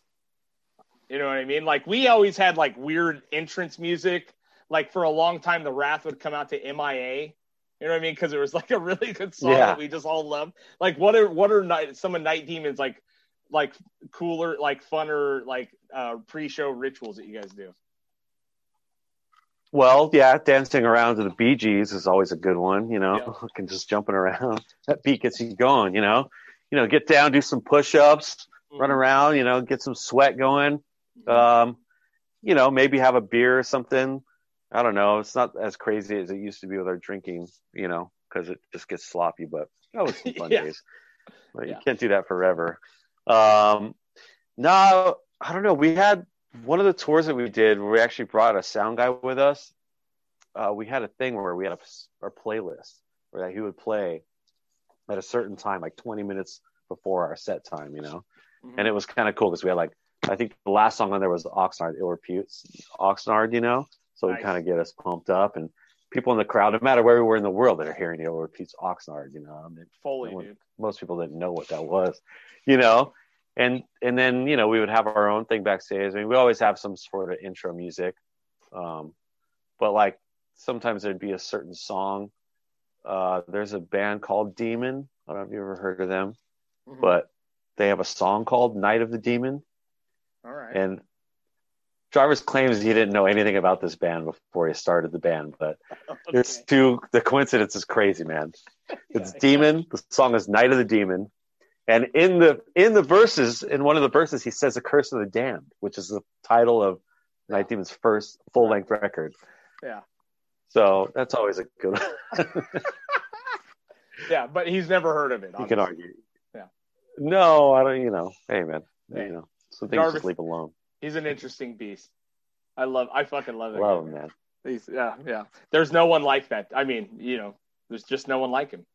You know what i mean? Like we always had like weird entrance music. Like for a long time the wrath would come out to mia you know what i mean because it was like a really good song Yeah. that we just all loved like what are what are night, some of night demons like like cooler like funner like uh pre-show rituals that you guys do Well, yeah, dancing around to the Bee Gees is always a good one. You know, Yeah. *laughs* fucking just jumping around. *laughs* That beat gets you going. You know, you know, get down, do some push-ups, run around. You know, get some sweat going. Um, you know, maybe have a beer or something. I don't know. It's not as crazy as it used to be with our drinking. You know, because it just gets sloppy. But that was some *laughs* fun Yeah. days. But Yeah. you can't do that forever. Um, no, I don't know. We had one of the tours that we did where we actually brought a sound guy with us. Uh, we had a thing where we had a, our playlist where he would play at a certain time, like 20 minutes before our set time, you know? Mhm. And it was kind of cool because we had like, I think the last song on there was Oxnard, Ill Reputes, Oxnard, you know? So Nice. kind of get us pumped up. And people in the crowd, no matter where we were in the world, they're hearing the old Reputes, Oxnard, you know? I mean, Foley, one- most people didn't know what that was, you know. And and then you know we would have our own thing backstage. I mean, we always have some sort of intro music, um, but like sometimes there'd be a certain song. Uh, there's a band called Demon. I don't know if you ever heard of them, Mhm. but they have a song called Night of the Demon. all right. And Jarvis claims he didn't know anything about this band before he started the band, but *laughs* it's Okay. too the coincidence is crazy, man. *laughs* It's Yeah, Demon. The song is Night of the Demon. And in the in the verses, in one of the verses, he says the curse of the damned, which is the title of Night Demon's first full length record. Yeah. So that's always a good one. *laughs* Yeah, but he's never heard of it. You can argue. Yeah. No, I don't. You know, hey man, you know, some things Jarvis- just leave alone. He's an interesting beast. I love. I fucking love that. Love him, man. He's, yeah, yeah. There's no one like that. I mean, you know, there's just no one like him.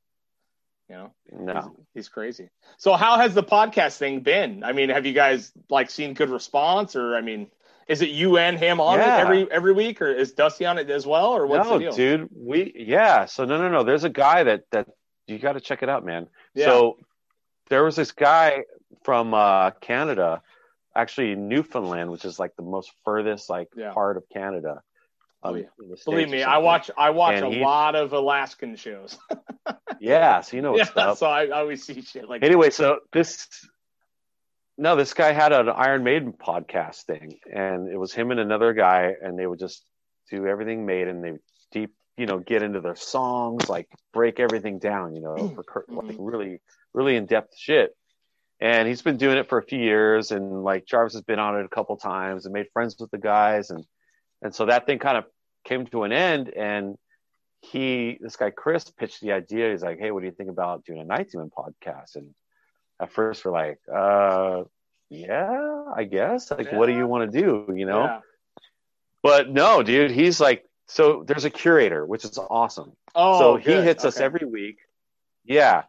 You know, No, he's, he's crazy. So, how has the podcast thing been? I mean, have you guys like seen good response, or I mean, is it you and him on Yeah. it every every week, or is Dusty on it as well, or what's no, the deal? dude. We yeah. So no, no, no. There's a guy that that you got to check it out, man. Yeah. So there was this guy from uh, Canada, actually Newfoundland, which is like the most furthest like Yeah. part of Canada. Oh, um, yeah. the States Believe me, I watch I watch And a he- lot of Alaskan shows. *laughs* Yeah, so you know yeah, up. so I, I always see shit like anyway, so this no, this guy had an Iron Maiden podcast thing, and it was him and another guy, and they would just do everything Maiden. They deep, you know, get into their songs, like break everything down, you know, for like really, really in depth shit. And he's been doing it for a few years, and like Jarvis has been on it a couple times and made friends with the guys, and and so that thing kind of came to an end, and he, this guy Chris, pitched the idea. He's like, "Hey, what do you think about doing a Night Demon podcast?" And at first, we're like, "Uh, yeah, I guess. Like, what do you want to do? You know?" Yeah. But no, dude, he's like, so there's a curator, which is awesome. Oh, so he good. hits us every week. Yeah.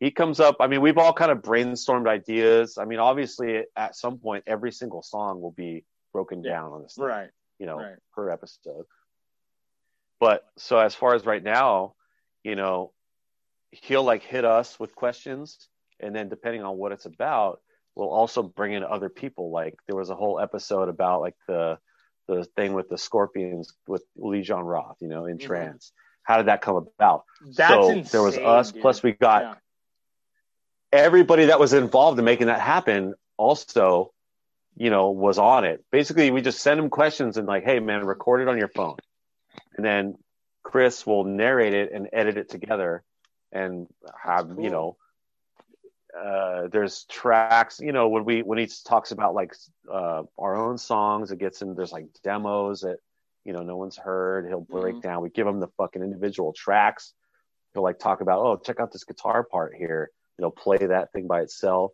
He comes up. I mean, we've all kind of brainstormed ideas. I mean, obviously, at some point, every single song will be broken down on this, thing, right. you know, right. per episode. But so as far as right now, you know, he'll like hit us with questions, and then depending on what it's about, we'll also bring in other people. Like there was a whole episode about like the the thing with the scorpions with Uli Jon Roth, you know, in Mhm. trance. How did that come about? That's so insane. there was us, dude. plus we got Yeah. Everybody that was involved in making that happen also you know was on it. Basically we just send them questions and like hey man record it on your phone. And then chris will narrate it and edit it together and have cool. you know uh, there's tracks you know when we when he talks about like uh, our own songs it gets in there's like demos that you know no one's heard. He'll break Mhm. down. We give him the fucking individual tracks. He'll like talk about oh check out this guitar part here you know play that thing by itself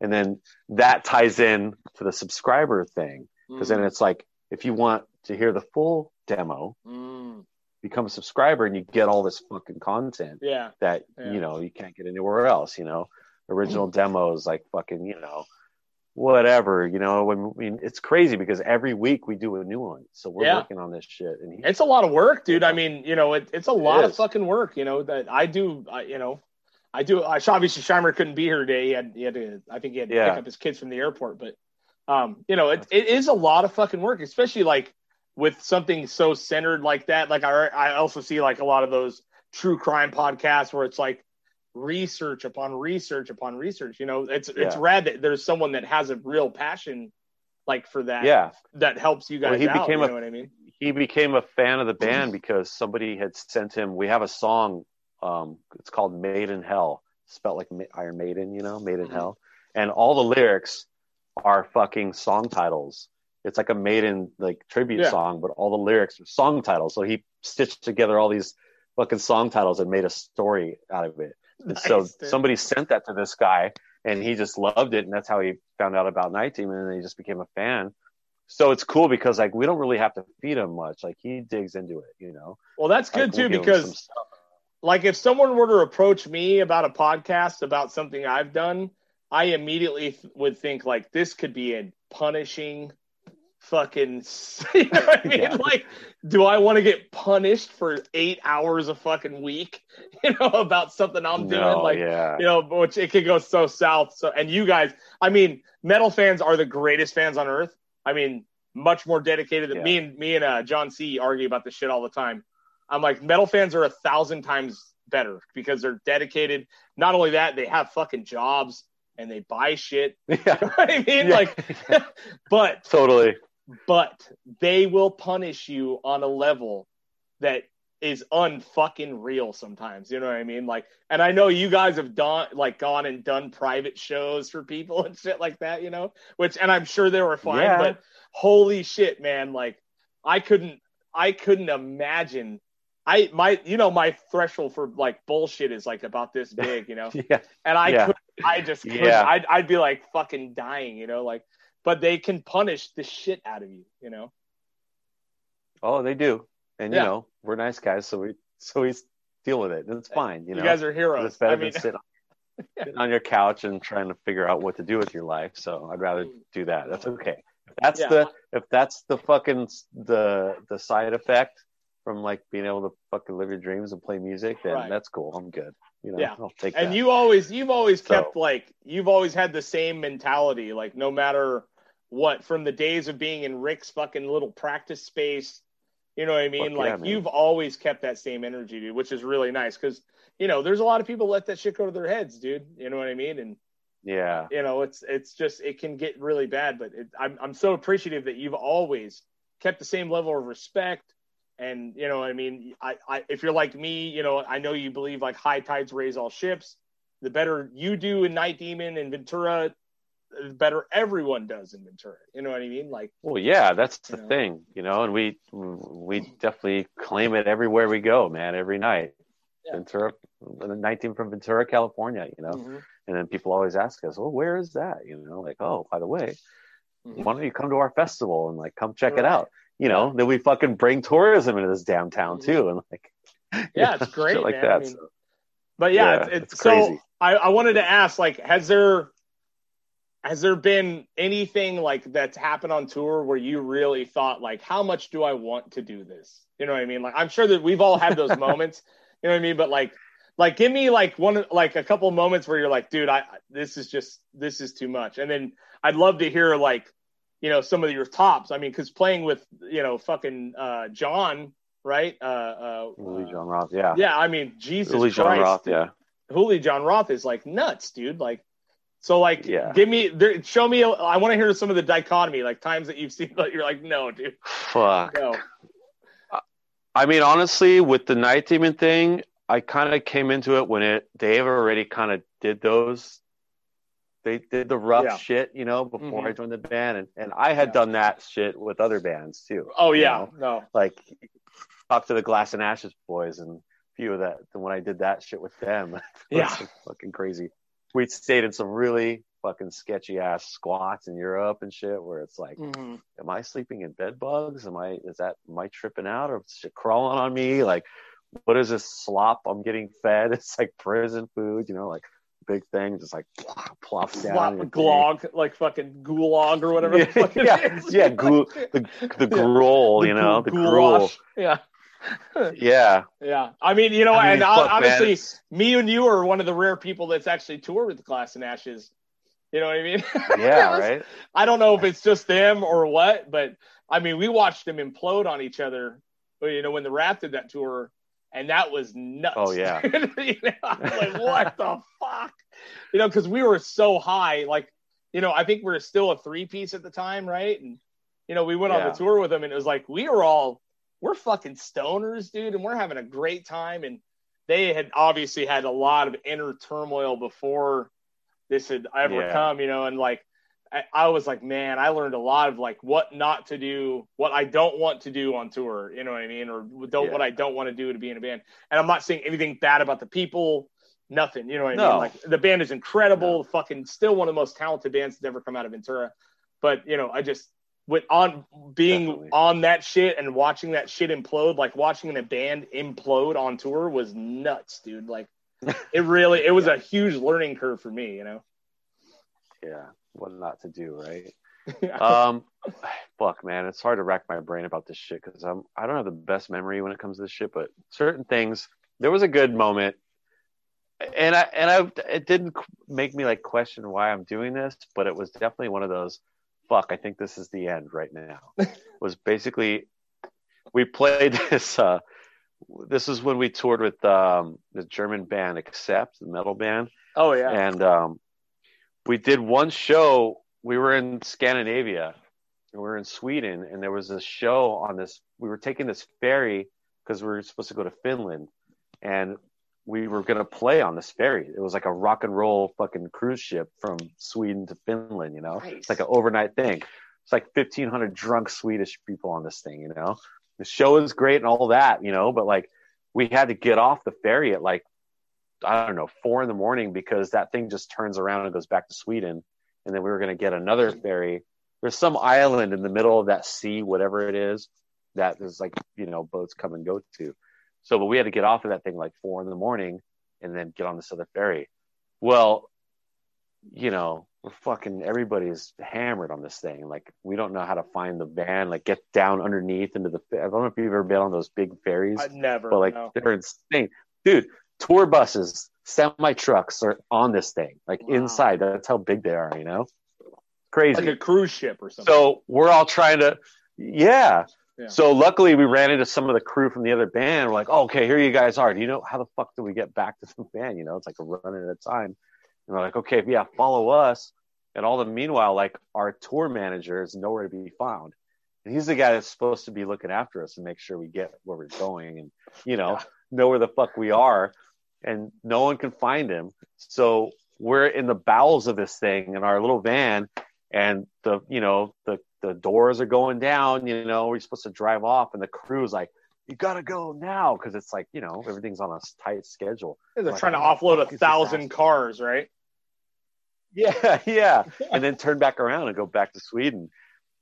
and then that ties in to the subscriber thing because then it's like if you want to hear the full demo Mm. become a subscriber and you get all this fucking content Yeah. that Yeah. you know you can't get anywhere else you know original demos like fucking you know whatever you know when, I mean it's crazy because every week we do a new one so we're Yeah. working on this shit and he, It's a lot of work, dude. I mean, you know, it, it's a lot of fucking work. You know that I do. I, you know, I do. I obviously Scheimer couldn't be here today. He had, he had to. I think he had to Yeah. pick up his kids from the airport. But, um, you know, it, it is a lot of fucking work, especially like with something so centered like that. Like I, I also see like a lot of those true crime podcasts where it's like research upon research upon research. You know, it's it's Yeah. rad that there's someone that has a real passion like for that. yeah that helps you guys Well, he out. became you a- know what I mean? he became a fan of the band *clears throat* because somebody had sent him we have a song um it's called made in hell spelled like iron maiden you know made in Mhm. hell and all the lyrics are fucking song titles it's like a maiden like tribute Yeah. song but all the lyrics are song titles so he stitched together all these fucking song titles and made a story out of it and so dude. somebody sent that to this guy and he just loved it and that's how he found out about night demon and then he just became a fan so it's cool because like we don't really have to feed him much like he digs into it you know Well, that's good Like, too because. Like if someone were to approach me about a podcast about something I've done, I immediately th- would think like this could be a punishing fucking *laughs* you know what I mean? Yeah. Like, do I want to get punished for eight hours a fucking week, *laughs* you know, about something I'm doing? no, Like yeah you know, which it could go so south. So, and you guys, I mean, metal fans are the greatest fans on earth. I mean, much more dedicated than Yeah. me and me and uh, John C argue about this shit all the time. I'm like, metal fans are a thousand times better because they're dedicated. Not only that, they have fucking jobs and they buy shit. *laughs* *laughs* You yeah, know what I mean? Yeah. Like, *laughs* but totally but they will punish you on a level that is unfucking real sometimes. You know what I mean? Like, and I know you guys have done like gone and done private shows for people and shit like that, you know, which, and I'm sure they were fine, Yeah. but holy shit, man. Like, I couldn't, I couldn't imagine I my you know my threshold for like bullshit is like about this *laughs* big, you know, yeah, and I Yeah. could I just couldn't. Yeah. I'd I'd be like fucking dying, you know, like. But they can punish the shit out of you, you know. oh, they do, and Yeah. you know, we're nice guys, so we so we deal with it. It's fine, you You, know. guys are heroes. it's better I mean, than *laughs* sitting sitting on your couch and trying to figure out what to do with your life. So I'd rather mm. do that. That's okay. If that's the if that's the fucking the the side effect from like being able to fucking live your dreams and play music, then Right. that's cool. I'm good. You know, Yeah. I'll take and that. you always you've always So- kept like you've always had the same mentality like no matter what from the days of being in rick's fucking little practice space you know what i mean Fuck like yeah, you've always kept that same energy dude which is really nice because you know there's a lot of people let that shit go to their heads dude you know what i mean and yeah. you know it's it's just it can get really bad but it, I'm, I'm so appreciative that you've always kept the same level of respect and you know i mean I, I if you're like me you know i know you believe like high tides raise all ships the better you do in night demon and ventura the better everyone does in ventura you know what i mean like Well, yeah, that's the know? thing, you know, and we we definitely claim it everywhere we go, man. Every night, Yeah. Ventura, the 19 from Ventura, California, you know, mhm, and then people always ask us, "Well, where is that?" You know, like, "Oh, by the way, mhm. why don't you come to our festival and like come check it out?" You know, then we fucking bring tourism into this downtown Mhm. too, and like, Yeah, *laughs* you it's know, great, like man. that. I mean, so, But yeah, Yeah, it's, it's, it's so. crazy. I, I wanted to ask, like, has there has there been anything like that's happened on tour where you really thought, like, how much do I want to do this? You know what I mean? Like, I'm sure that we've all had those *laughs* moments. You know what I mean? But like, like, give me like one, like a couple moments where you're like, dude, I this is just this is too much. And then I'd love to hear like, you know, some of your tops. I mean, because playing with you know fucking uh, John, right? Uh, uh, Uli Jon Roth, yeah, yeah, I mean, Jesus John Christ, Roth, yeah. Uli Jon Roth is like nuts, dude. Like, so like, Yeah. give me, there, show me. I want to hear some of the dichotomy, like times that you've seen that you're like, no, dude, Fuck. no. I mean, honestly, with the Night Demon thing, I kind of came into it when it Dave already kind of did those. They did the rough Yeah. shit, you know, before Mhm. I joined the band, and, and I had Yeah. done that shit with other bands too. Oh you yeah, know? no, like talk to the Glass and Ashes boys, and a few of that. When I did that shit with them, *laughs* Yeah. fucking crazy. We stayed in some really fucking sketchy ass squats in Europe and shit, where it's like Mhm. am I sleeping in bed bugs? Am I is that am I tripping out or is shit crawling on me? Like what is this slop I'm getting fed? *laughs* It's like prison food, you know, like big thing just like plops down. Glog, like fucking gulag or whatever. *laughs* Yeah, the fuck yeah, yeah, *laughs* the the gruel, The you know, gu- the gruel. Yeah, *laughs* Yeah. yeah. I mean, you know, I mean, and fuck, honestly, it's- me and you are one of the rare people that's actually toured with the Glass and Ashes. You know what I mean? yeah, right. I don't know if it's just them or what, but I mean, we watched them implode on each other. You know, when the Wrath did that tour, and that was nuts. Oh, yeah. *laughs* you know, I was like, what the *laughs* fuck? You know, because we were so high. Like, you know, I think we are still a three piece at the time, right? And you know, we went on the tour with them, and it was like we were all we're fucking stoners, dude, and we're having a great time. And they had obviously had a lot of inner turmoil before this had ever Yeah. come, you know, and like I, I was like, man, I learned a lot of like what not to do, what I don't want to do on tour, you know what I mean, or don't Yeah. what I don't want to do to be in a band. And I'm not saying anything bad about the people, nothing, you know what I No. mean. Like the band is incredible, fucking still one of the most talented bands that's ever come out of Ventura. But you know, I just with on being Definitely. on that shit and watching that shit implode, like watching a band implode on tour was nuts, dude. Like *laughs* it really, it was a huge learning curve for me, you know. Yeah. What not to do, right? *laughs* um fuck man it's hard to rack my brain about this shit because i'm i don't have the best memory when it comes to this shit but certain things there was a good moment. And i and i it didn't make me like question why i'm doing this but it was definitely one of those fuck i think this is the end right now. *laughs* Was basically we played *laughs* this uh this is when we toured with um the german band accept the metal band. Oh yeah, and um, we did one show. We were in Scandinavia, and we were in Sweden, and there was a show on this. We were taking this ferry because we were supposed to go to Finland, and we were gonna play on this ferry. It was like a rock and roll fucking cruise ship from Sweden to Finland. You know, Nice. it's like an overnight thing. It's like fifteen hundred drunk Swedish people on this thing. You know, the show is great and all that. You know, but like we had to get off the ferry at like I don't know four in the morning because that thing just turns around and goes back to Sweden, and then we were going to get another ferry. There's some island in the middle of that sea, whatever it is, that is like you know boats come and go to. So, but we had to get off of that thing like four in the morning and then get on this other ferry. Well, you know, we're fucking everybody's hammered on this thing. Like we don't know how to find the van, like get down underneath into the I don't know if you've ever been on those big ferries. I never. but like no. they're insane. Dude, tour buses, semi trucks are on this thing. Like Wow. inside. That's how big they are, you know? Crazy. like a cruise ship or something. So we're all trying to, yeah. Yeah. So luckily we ran into some of the crew from the other band. We're like, oh, okay, here you guys are. Do you know how the fuck do we get back to the band? You know, it's like a run at a time. And they're like, okay, yeah, follow us. And all the meanwhile, like our tour manager is nowhere to be found. And he's the guy that's supposed to be looking after us and make sure we get where we're going and, you know, Yeah. know where the fuck we are. And no one can find him. So we're in the bowels of this thing in our little van and the you know the the doors are going down you know we're supposed to drive off and the crew's like you gotta go now because it's like you know everything's on a tight schedule. They're like, trying to oh, offload a thousand cars, right? yeah *laughs* yeah. *laughs* And then turn back around and go back to sweden.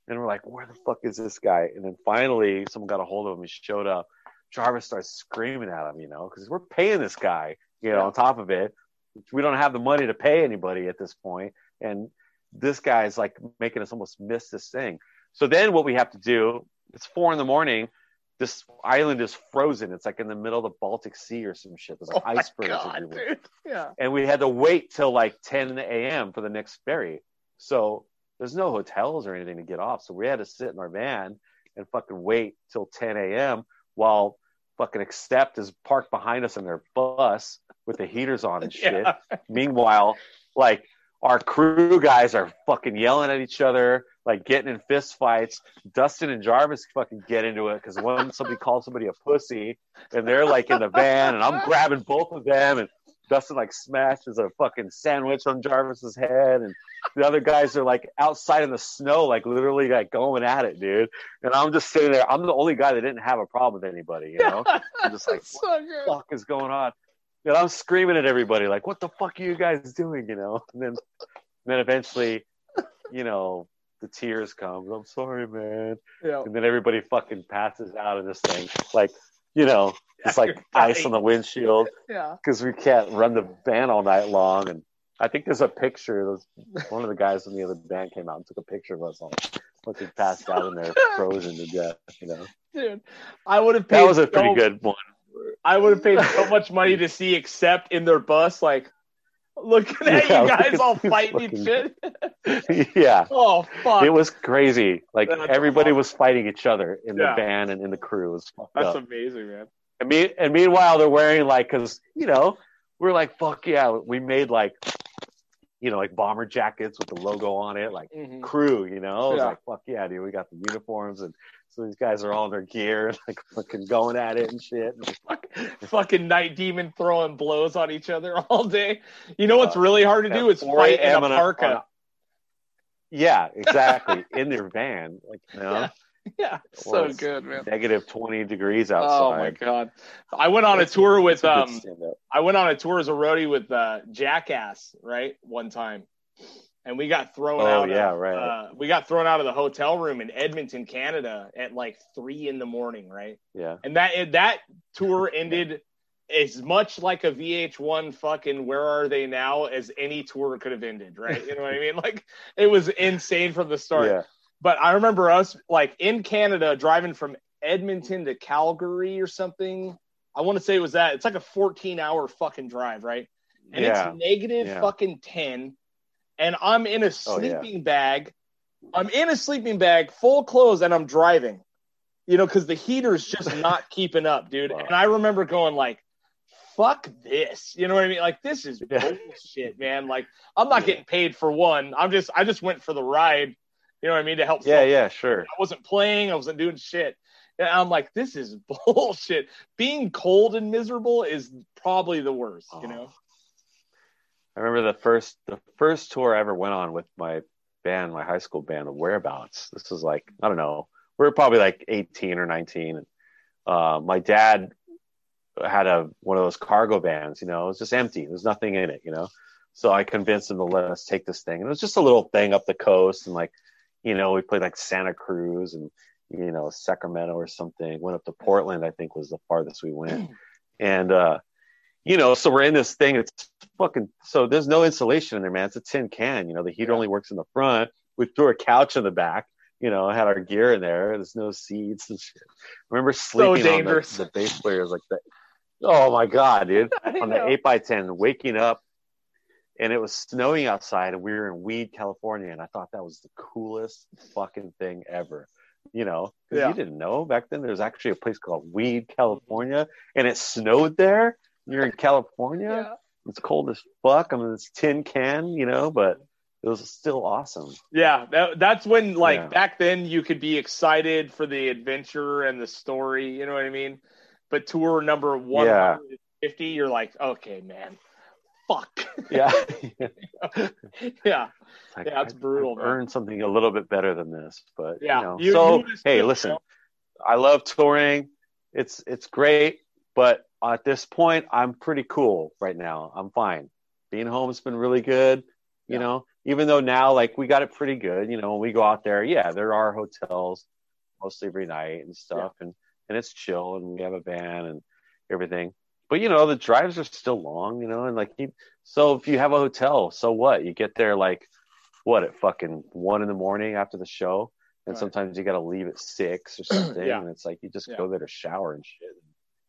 And we're like where the fuck is this guy? And then finally someone got a hold of him he showed up jarvis starts screaming at him you know because we're paying this guy you know Yeah. on top of it we don't have the money to pay anybody at this point and this guy's like making us almost miss this thing so then what we have to do it's four in the morning this island is frozen it's like in the middle of the baltic sea or some shit there's like oh icebergs God, everywhere dude. Yeah. and we had to wait till like 10 a.m. for the next ferry. So there's no hotels or anything to get off. So we had to sit in our van and fucking wait till 10 a.m. while fucking Accept is parked behind us in their bus with the heaters on and *laughs* shit. Yeah. Meanwhile, like our crew guys are fucking yelling at each other, like getting in fist fights. Dustin and Jarvis fucking get into it because one somebody called somebody a pussy, and they're like in the van, and I'm grabbing both of them, and Dustin like smashes a fucking sandwich on Jarvis's head, and the other guys are like outside in the snow, like literally like going at it, dude. And I'm just sitting there. I'm the only guy that didn't have a problem with anybody, you know. I'm just like, *laughs* so good. fuck is going on? And I'm screaming at everybody, like, what the fuck are you guys doing? You know? And then, and then eventually, you know, the tears come. I'm sorry, man. Yeah. And then everybody fucking passes out of this thing. Like, you know, it's like ice on the windshield Yeah. because we can't run the van all night long. And I think there's a picture. One of the guys in the other band came out and took a picture of us all looking passed out in there, *laughs* frozen to death. You know, Dude, I would have paid. that was a pretty so- good one. I would have paid so much money to see Accept in their bus, like looking at Yeah, you *laughs* guys all fighting shit. *laughs* yeah. *laughs* Oh fuck, It was crazy. Like That's everybody was fighting each other in the Yeah. band and in the crew. It was that's up. amazing, man. And, me, and meanwhile, they're wearing like, because you know, we're like, fuck yeah, we made like, you know, like bomber jackets with the logo on it, like Mhm. crew. You know, Yeah. like fuck yeah, dude. We got the uniforms, and so these guys are all in their gear, *laughs* like fucking going at it and shit. And Fuck- Fucking night demon throwing blows on each other *laughs* all day. You know what's Uh, really hard to do is 4 fight in a parka. a- yeah, exactly. in their van, like you know, Yeah. *laughs* yeah, so good, man. negative twenty degrees outside. Oh my god! I went on a tour with um. I went on a tour as a roadie with uh, Jackass, right? One time, and we got thrown Oh, out. yeah, of, right. Uh, we got thrown out of the hotel room in Edmonton, Canada, at like three in the morning, right? Yeah. And that that tour *laughs* ended as much like a VH1 fucking Where Are They Now as any tour could have ended, right? You know what I mean? *laughs* Like it was insane from the start. Yeah. But I remember us like in Canada driving from Edmonton to Calgary or something. I want to say it was that. It's like a 14 hour fucking drive, right? And Yeah. it's negative Yeah. fucking 10. And I'm in a Oh, yeah. sleeping bag. I'm in a sleeping bag, full clothes, and I'm driving. You know, because the heater's just *laughs* not keeping up, dude. Wow. And I remember going like, fuck this. You know what I mean? Like this is bullshit, man. Like I'm not Yeah. getting paid for one. I'm just I just went for the ride. You know what I mean? To help. Yeah, yeah, sure. I wasn't playing. I wasn't doing shit. And I'm like, this is *laughs* bullshit. Being cold and miserable is probably the worst. You oh, know? I remember the first the first tour I ever went on with my band, my high school band, the Whereabouts. This was like I don't know, we were probably like 18 or 19. And uh, my dad had a one of those cargo vans. You know, it was just empty. There's nothing in it. You know, so I convinced him to let us take this thing. And it was just a little thing up the coast, and like, you know, we played like Santa Cruz and you know Sacramento or something. Went up to Portland. I think was the farthest we went, *clears throat* and. uh you know, so we're in this thing. It's fucking so there's no insulation in there, man. It's a tin can. You know, the heater only works in the front. We threw a couch in the back. You know, had our gear in there. There's no seats and shit. remember sleeping on the, the bass players like that. Oh my god, dude! *laughs* on the eight by ten, waking up, and it was snowing outside, and we were in Weed, California, and I thought that was the coolest fucking thing ever. You know, yeah. you didn't know back then. There's actually a place called Weed, California, and it snowed there you're in California. Yeah. It's cold as fuck. I'm in this tin can, you know, but it was still awesome. Yeah, that, that's when like yeah. back then you could be excited for the adventure and the story. You know what I mean? But tour number one hundred fifty, yeah. you're like, okay, man, fuck. *laughs* Yeah, yeah, like, yeah. It's brutal. I've earned something a little bit better than this, but yeah. You know. you, so you hey, listen, I love touring. It's it's great, but at this point, I'm pretty cool right now. I'm fine. Being home has been really good. You yeah. know, even though now like we got it pretty good. You know, when we go out there, yeah, there are hotels mostly every night and stuff, yeah. and and it's chill, and we have a van and everything. But you know, the drives are still long. You know, and like you, so if you have a hotel, so what? You get there like what at fucking one in the morning after the show, and right. sometimes you got to leave at six or *clears throat* something, yeah. and it's like you just go there to shower and shit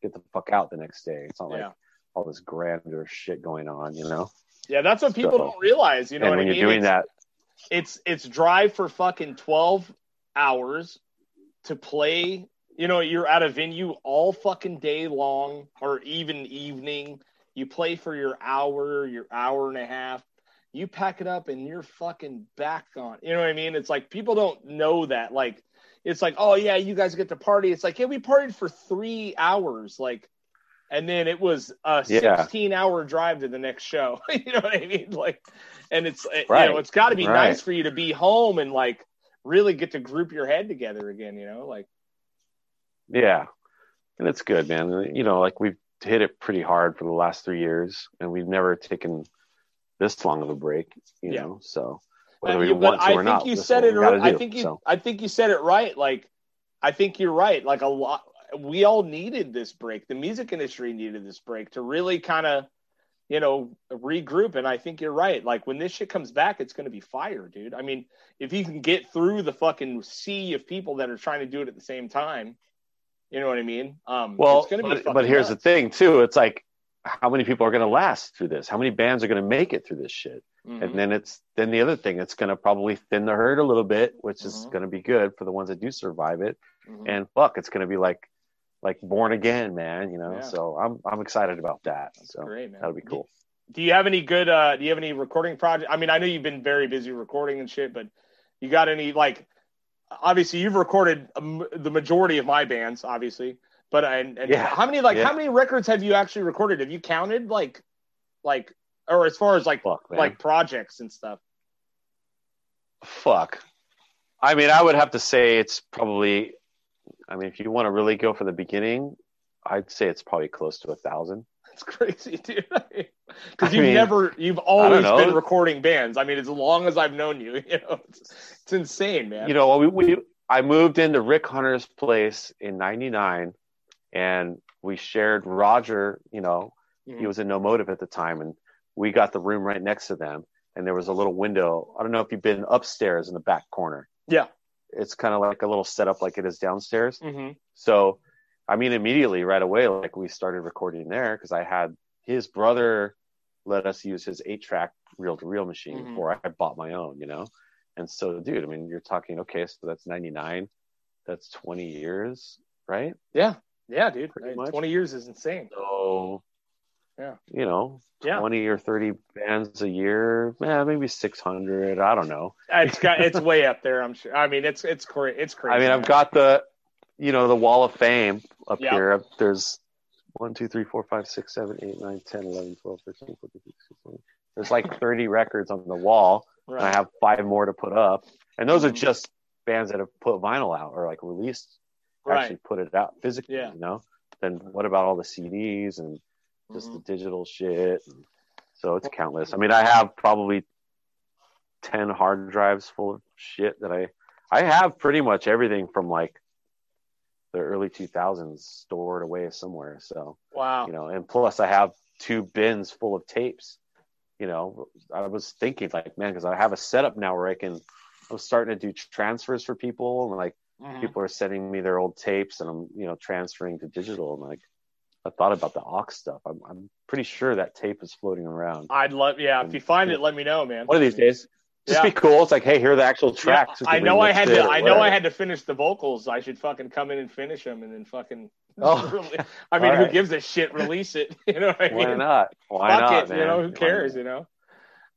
get the fuck out the next day. It's not like yeah. all this grandeur shit going on, you know? Yeah, that's what people so, don't realize. You know, when I mean? you're doing it's, that, it's it's drive for fucking twelve hours to play. You know, you're at a venue all fucking day long, or even evening. You play for your hour, your hour and a half. You pack it up and you're fucking back on. You know what I mean? It's like people don't know that. Like it's like, oh yeah, you guys get to party. It's like, yeah, we partied for three hours, like, and then it was a yeah. 16 hour drive to the next show. *laughs* you know what I mean? Like, and it's right. you know, it's got to be right. nice for you to be home and like really get to group your head together again. You know, like, yeah, and it's good, man. You know, like we've hit it pretty hard for the last three years, and we've never taken this long of a break. You yeah. know, so whether we want to I or not. Think you said it. Right. I think you. So. I think you said it right. Like, I think you're right. Like a lot, we all needed this break. The music industry needed this break to really kind of, you know, regroup. And I think you're right. Like when this shit comes back, it's going to be fire, dude. I mean, if you can get through the fucking sea of people that are trying to do it at the same time, you know what I mean? Um, well, but, but here's nuts. the thing too. It's like, how many people are going to last through this? How many bands are going to make it through this shit? Mm-hmm. And then it's then the other thing, it's going to probably thin the herd a little bit, which mm-hmm. is going to be good for the ones that do survive it. Mm-hmm. And fuck, it's going to be like like born again, man. You know, yeah. so I'm I'm excited about that. That's so great, man. That'll be cool. Do you have any good? uh Do you have any recording project? I mean, I know you've been very busy recording and shit, but you got any like? Obviously, you've recorded the majority of my bands, obviously. But and, and yeah. how many like yeah. how many records have you actually recorded? Have you counted like like or as far as like Fuck, like projects and stuff? Fuck. I mean, I would have to say it's probably. I mean, if you want to really go for the beginning, I'd say it's probably close to a thousand. That's *laughs* crazy, dude. *laughs* Because you've mean, never, you've always been recording bands. I mean, as long as I've known you, *laughs* you know, it's, it's insane, man. You know, we, we I moved into Rick Hunter's place in '99, and we shared Roger. You know, mm-hmm. he was in No Motive at the time, and we got the room right next to them and there was a little window. I don't know if you've been upstairs in the back corner. Yeah. It's kind of like a little setup like it is downstairs. Mm-hmm. So, I mean, immediately right away, like we started recording there because I had his brother let us use his eight track reel to reel machine mm-hmm. before I bought my own, you know? And so, dude, I mean, you're talking, okay, so that's 99. That's 20 years, right? Yeah. Yeah, dude. 20 years is insane. So, yeah. You know, yeah. 20 or 30 bands a year. Yeah, maybe 600. I don't know. It's got, it's way up there. I'm sure. I mean, it's, it's crazy. It's crazy. I mean. I've got the, you know, the wall of fame up yep. here. There's 1, 2, 3, 4, 5, 6, 7, 8, 9, 10, 11, 12, 13, 14, 15, 16. There's like *laughs* 30 records on the wall. Right. I have five more to put up. And those are mm-hmm. just bands that have put vinyl out or like released, right. actually put it out physically, yeah. you know? then what about all the CDs and just Mhm. the digital shit? So it's countless. I mean, I have probably ten hard drives full of shit that I I have pretty much everything from like the early 2000s stored away somewhere. So Wow. you know, and plus I have two bins full of tapes. You know, I was thinking like, man, because I have a setup now where I can. I'm starting to do transfers for people, and like Mhm. people are sending me their old tapes, and I'm you know transferring to digital. And like, I thought about the aux stuff. I'm I'm pretty sure that tape is floating around. I'd love, yeah. If you find it, let me know, man. One of these days, just Yeah. be cool. It's like, hey, here are the actual tracks. We I know I had to. I know I had to finish the vocals. I should fucking come in and finish them, and then fucking. *laughs* Oh. *laughs* I mean, All who gives a shit? Release it. *laughs* You know what I mean? Why not? Why Fuck not, it. man? You know who cares? You know.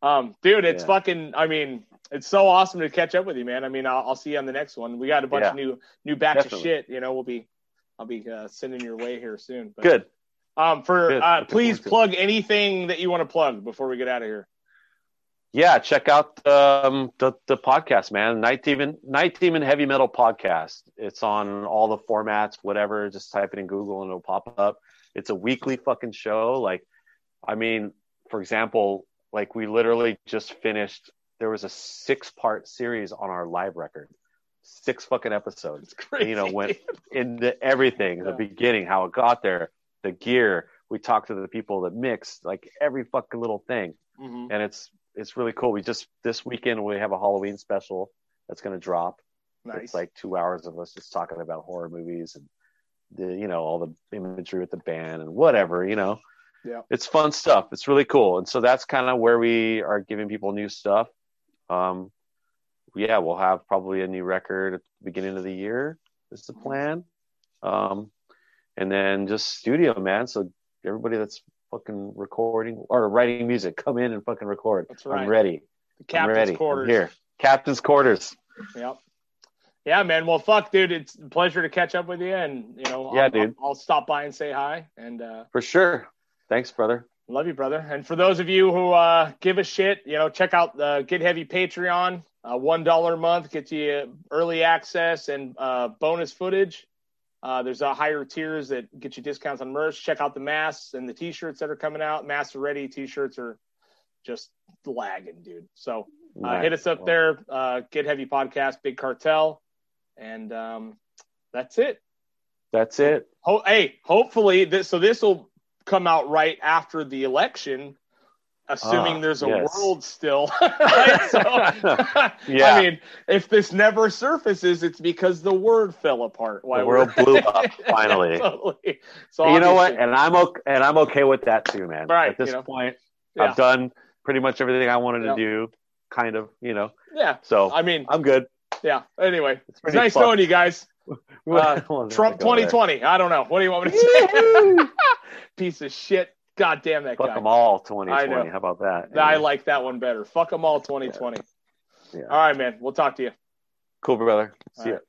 Um, dude, it's Yeah. fucking. I mean, it's so awesome to catch up with you, man. I mean, I'll, I'll see you on the next one. We got a bunch Yeah. of new new batch Definitely. of shit. You know, we'll be. I'll be uh, sending your way here soon. But, Good. Um, for Good. uh, please plug anything that you want to plug before we get out of here. yeah, check out um, the the podcast, man. Night Demon Night Demon Heavy Metal Podcast. It's on all the formats, whatever. Just type it in Google and it'll pop up. It's a weekly fucking show. Like, I mean, for example, like we literally just finished. There was a six part series on our live record, six fucking episodes. You know, went into everything, the beginning, how it got there, the gear. We talked to the people that mixed, like every fucking little thing Mhm. and it's it's really cool. We just this weekend we have a Halloween special that's going to drop. Nice. It's like two hours of us just talking about horror movies and the you know all the imagery with the band and whatever you know. Yeah. it's fun stuff. It's really cool, and so that's kind of where we are giving people new stuff. Um, yeah, we'll have probably a new record at the beginning of the year. Is the plan. Um, and then just studio, man. So everybody that's fucking recording or writing music, come in and fucking record. That's right. I'm ready. the I'm captain's ready. quarters. I'm here. Captain's quarters. Yep. Yeah, man. Well, fuck, dude. It's a pleasure to catch up with you, and you know, Yeah, I'll, dude. I'll, I'll stop by and say hi, and uh, For sure. Thanks, brother. love you, brother. And for those of you who uh, give a shit, you know, check out the Get Heavy Patreon. Uh, One dollar a month gets you early access and uh, bonus footage. Uh, there's uh, higher tiers that get you discounts on merch. Check out the masks and the t-shirts that are coming out. Masks are ready. T-shirts are just lagging, dude. So uh, Nice. hit us up Well, there. Uh, Get Heavy Podcast, Big Cartel, and um, that's it. That's it. Ho- hey, hopefully this. So this will come out right after the election, assuming Ah, there's a yes. world still. *laughs* *laughs* right? So, *laughs* Yeah. I mean, if this never surfaces, it's because the word fell apart. while The world blew up, finally. totally. So you know what? And I'm okay. And I'm okay with that too, man. Right, At this you know. point, Yeah. I've done pretty much everything I wanted Yeah. to do. Kind of, you know. Yeah. So I mean, I'm good. yeah. Anyway, It's it's nice fucked. knowing you guys. Uh, Trump to go there. 2020. I don't know. What do you want me to say? Piece of shit. God damn that Fuck guy. them all, 2020. How about that? I Yeah. like that one better. Fuck them all 2020. Yeah. All right, man. We'll talk to you. Cool, brother. See All ya. right.